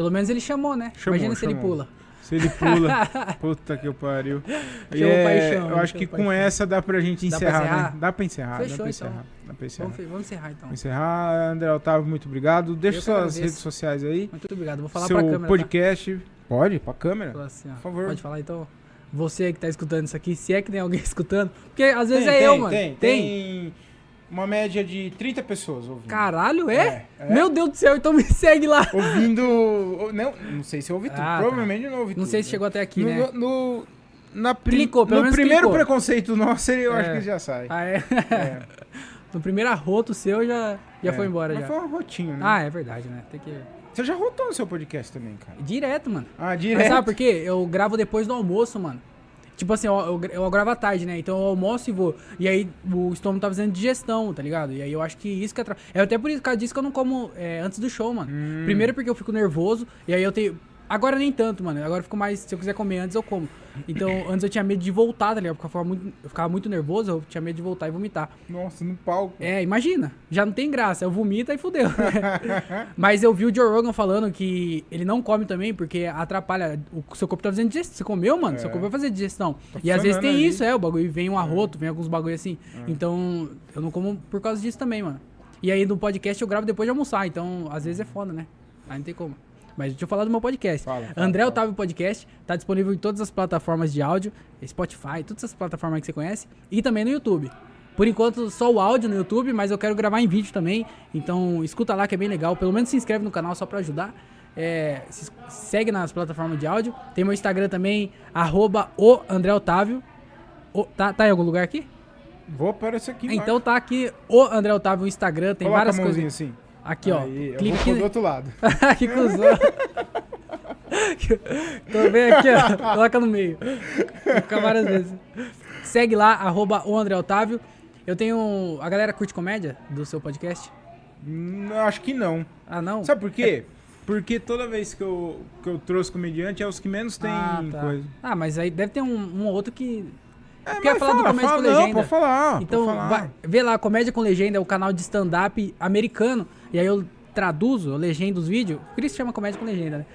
Pelo menos ele chamou, né? Chamou, Imagina se ele chamou. pula. Se ele pula. (laughs) Puta que eu pariu. E é, paixão, eu acho que o com paixão. essa dá pra gente Dá pra encerrar, encerrar? né? Dá pra encerrar, dá Fechou, pra então. encerrar. Dá pra encerrar. Vamos, vamos encerrar então. Vamos encerrar. André Otávio, muito obrigado. Deixa Eu suas redes sociais aí. Muito obrigado. Vou falar Seu pra câmera. tá? podcast. Pode? Pra câmera? Assim. Por favor. Pode falar então. Você que tá escutando isso aqui, se é que tem alguém (laughs) escutando. Porque às vezes é eu, mano. Tem, tem uma média de 30 pessoas ouvindo. Caralho, é? É, é. Meu Deus do céu, então me (laughs) segue lá. Ouvindo. Não, não sei se eu ouvi tudo. Ah, tá. Provavelmente não ouvi Não tudo. sei se né? chegou até aqui, no, né? no, na pri- Clicou, pelo no primeiro clicou. preconceito nosso, eu É. acho que já sai. Ah, é? É, (laughs) no primeiro arroto seu já, já é. foi embora Mas já. foi um rotinho, né? Ah, é verdade, né? Tem que. Você já rotou no seu podcast também, cara. Direto, mano. Ah, Mas direto. sabe por quê? Eu gravo depois do almoço, mano. Tipo assim, eu, eu, gra- eu gravo à tarde, né? Então eu almoço e vou. E aí o estômago tá fazendo digestão, tá ligado? E aí eu acho que isso que atrapalha. É até por isso, por causa disso que eu não como é, antes do show, mano. Hum. Primeiro porque eu fico nervoso. E aí eu tenho. Agora nem tanto, mano. Agora eu fico mais. Se eu quiser comer antes, eu como. Então, (clears throat) antes eu tinha medo de voltar, tá ligado? Porque eu ficava muito, eu ficava muito nervoso, eu tinha medo de voltar e vomitar. Nossa, no palco. É, imagina. Já não tem graça. Eu vomito e fudeu. (laughs) Mas eu vi o Joe Rogan falando que ele não come também porque atrapalha. O seu corpo tá fazendo digestão. Você comeu, mano? Seu É. corpo vai fazer digestão. Tá e às vezes tem ali. isso, é. O bagulho vem um arroto, vem alguns bagulho assim. Então, eu não como por causa disso também, mano. E aí no podcast eu gravo depois de almoçar. Então, às vezes é foda, né? Aí não tem como. Mas deixa eu falar do meu podcast. Fala, fala, André fala. Otávio Podcast. Tá disponível em todas as plataformas de áudio. Spotify, todas as plataformas que você conhece. E também no YouTube. Por enquanto, só o áudio no YouTube, mas eu quero gravar em vídeo também. Então, escuta lá que é bem legal. Pelo menos se inscreve no canal só pra ajudar. É, se- segue nas plataformas de áudio. Tem meu Instagram também, arroba o André Otávio. O- tá, tá em algum lugar aqui? Vou aparecer aqui embaixo. Então tá aqui o André Otávio no Instagram. Tem Coloca várias coisas. assim. Aqui, ó. Aí, Clica vou aqui. do outro lado. (laughs) que cuzão. (laughs) Tô bem aqui, ó. Coloca no meio. Vou ficar várias vezes. Segue lá, arroba o André Otávio. Eu tenho. A galera curte comédia do seu podcast? Hum, acho que não. Ah, não? Sabe por quê? Porque toda vez que eu, que eu trouxe comediante é os que menos tem ah, tá. coisa. Ah, mas aí deve ter um, um ou outro que. É, Quer falar do fala, comédia fala, com não, legenda? pode falar. então, pode falar. vai, vê lá, Comédia com Legenda é o canal de stand-up americano. E aí eu traduzo, eu legendo os vídeos. Por isso chama Comédia com Legenda, né?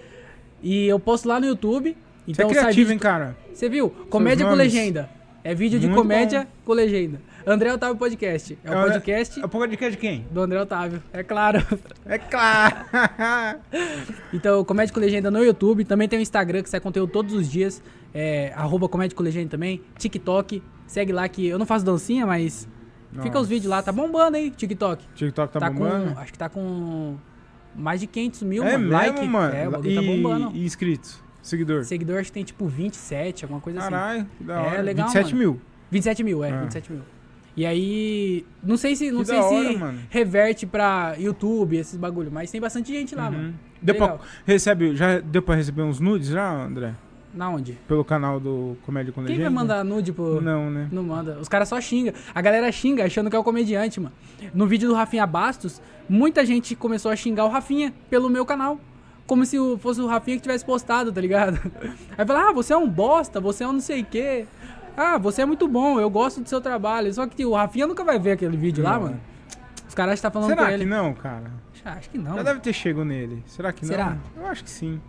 E eu posto lá no YouTube. Você Então é sai criativo, hein, cara? Você viu? Comédia com legenda. É vídeo de Muito comédia com legenda. André Otávio Podcast. É o É, podcast É o podcast de quem? do André Otávio, é claro. (laughs) É claro! (laughs) Então, Comédia com Legenda no YouTube. Também tem o Instagram que sai conteúdo todos os dias. É, arroba Comédia com Legenda também. TikTok. Segue lá que eu não faço dancinha, mas fica Nossa. os vídeos lá. Tá bombando aí, TikTok. TikTok tá, Tá bombando? com. Acho que tá com mais de 500 mil, é mano. mesmo, like. mano? É, o bagulho e, tá bombando. e inscritos? Seguidor? Seguidor acho que tem tipo 27, alguma coisa assim. Caralho, que da É, hora. legal, 27 mano. mil. 27 mil, é, Ah. 27 mil. E aí, não sei se, não Que sei da se hora, mano. reverte pra YouTube, esses bagulho, mas tem bastante gente lá, Uhum. mano. Deu pra, recebe, já deu pra receber uns nudes já, André? Na onde? Pelo canal do Comédia com Quem Legenda? vai mandar nude. Não, né? Não manda. Os caras só xingam. A galera xinga achando que é o comediante, mano. No vídeo do Rafinha Bastos, muita gente começou a xingar o Rafinha pelo meu canal. Como se fosse o Rafinha que tivesse postado, tá ligado? (laughs) Aí fala, ah, você é um bosta, você é um não sei o quê. Ah, você é muito bom, eu gosto do seu trabalho. Só que o Rafinha nunca vai ver aquele vídeo lá, Não. mano. Os caras estão falando Será com que ele. não, cara? Acho que não. Já mano. deve ter chego nele. Será que Será? não? Eu acho que sim.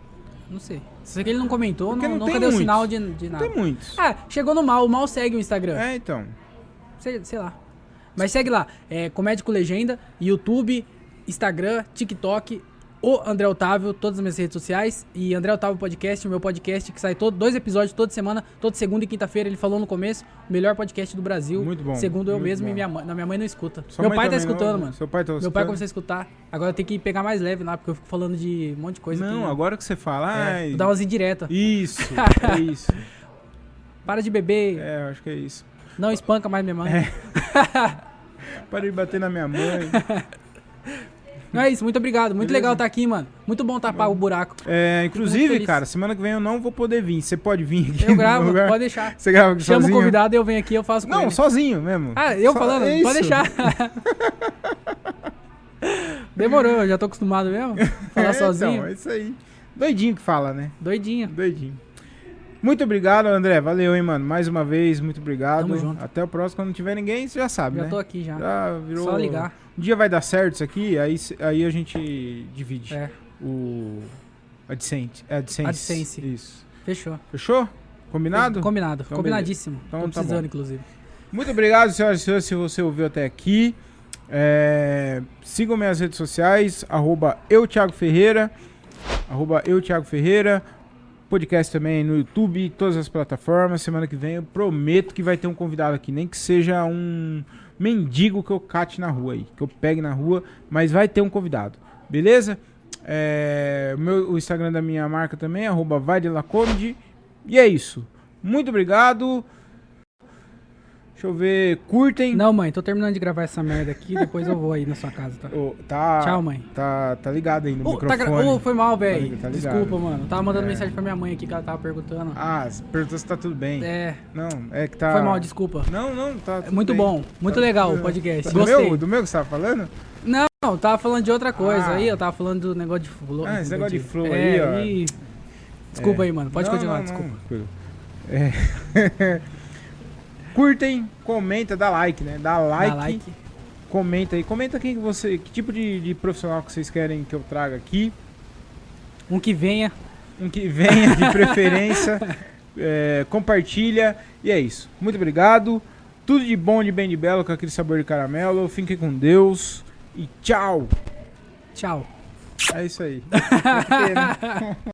Não sei. Se que ele não comentou, não, não nunca deu muitos. sinal de, de nada. Tem muitos. Ah, chegou no mal. O mal segue o Instagram. É, então. Sei, sei lá. Mas segue lá. É Comédia com Legenda, YouTube, Instagram, TikTok o André Otávio, todas as minhas redes sociais. E André Otávio Podcast, o meu podcast, que sai todo, dois episódios toda semana, toda segunda e quinta-feira. Ele falou no começo, o melhor podcast do Brasil. Muito bom, Segundo eu mesmo bom. e minha mãe. Não, minha mãe não escuta. Sua meu pai tá também não? escutando, mano. Seu pai tá Meu escutando? pai começou a escutar. Agora tem que pegar mais leve lá, porque eu fico falando de um monte de coisa. Não, que, agora que você fala. é, ai, dar umas indiretas. Isso, (laughs) é isso. Para de beber, É, eu acho que é isso. não espanca mais minha mãe. (laughs) Para de bater na minha mãe. (laughs) Não é isso, muito obrigado. Muito Beleza. legal estar aqui, mano. Muito bom tapar o buraco. É, inclusive, cara, semana que vem eu não vou poder vir. Você pode vir aqui Eu no gravo, lugar? pode deixar. Você grava aqui Chama o sozinho? convidado e eu venho aqui eu faço com Não, ele. sozinho mesmo. Ah, eu Só- falando? é Pode deixar. (laughs) Demorou, eu já tô acostumado mesmo. (laughs) Falar É, sozinho. Então, é isso aí. Doidinho que fala, né? Doidinho. Doidinho. Muito obrigado, André. Valeu, hein, mano. Mais uma vez, muito obrigado. Tamo junto. Até o próximo. Quando não tiver ninguém, você já sabe, Já né? tô aqui já. Já virou... Só ligar. Um dia vai dar certo isso aqui, aí, aí a gente divide É, o AdSense. É AdSense. AdSense. Isso. fechou. Fechou? Combinado? Combinado. Então, Combinadíssimo. Então, tô tá precisando, bom. inclusive. Muito obrigado, senhoras e senhores, se você ouviu até aqui. É, sigam minhas redes sociais, arroba eu, Thiago Ferreira, arroba eu, Thiago Ferreira. Podcast também no YouTube, todas as plataformas. Semana que vem eu prometo que vai ter um convidado aqui, nem que seja um mendigo que eu cate na rua aí, que eu pegue na rua, mas vai ter um convidado, beleza? É, meu, o Instagram da minha marca também, arroba vai de. E é isso. Muito obrigado. Deixa eu ver. Curtem. Não, mãe, tô terminando de gravar essa merda aqui, depois eu vou aí na sua casa, tá? (laughs) Ô, tá, Tchau, mãe. Tá, tá ligado aí no tá gra- microfone. Ô, foi mal, Tá velho. tá ligado. Desculpa, mano. Tava mandando É. mensagem pra minha mãe aqui que ela tava perguntando. Ah, perguntou se tá tudo bem. É, Não, é que tá. foi mal, desculpa. Não, não, tá. É muito bem. bom, muito Tá legal o tudo- podcast. Do Gostei. meu, do meu que você tava falando? Não, eu tava falando de outra coisa Ah. aí, eu tava falando do negócio de flow. Ah, esse negócio de flow é, aí, ó. e- Desculpa É. aí, mano. Pode Não, continuar, não, desculpa. não. É. (laughs) Curtem, comenta, dá like, né? Dá like, Dá like. comenta aí. Comenta quem que você, que tipo de, de profissional que vocês querem que eu traga aqui. Um que venha. Um que venha de preferência. (laughs) É, compartilha. E é isso. Muito obrigado. Tudo de bom, de bem, de belo, com aquele sabor de caramelo. Fiquem com Deus. E tchau. Tchau. É isso aí. (laughs) (laughs)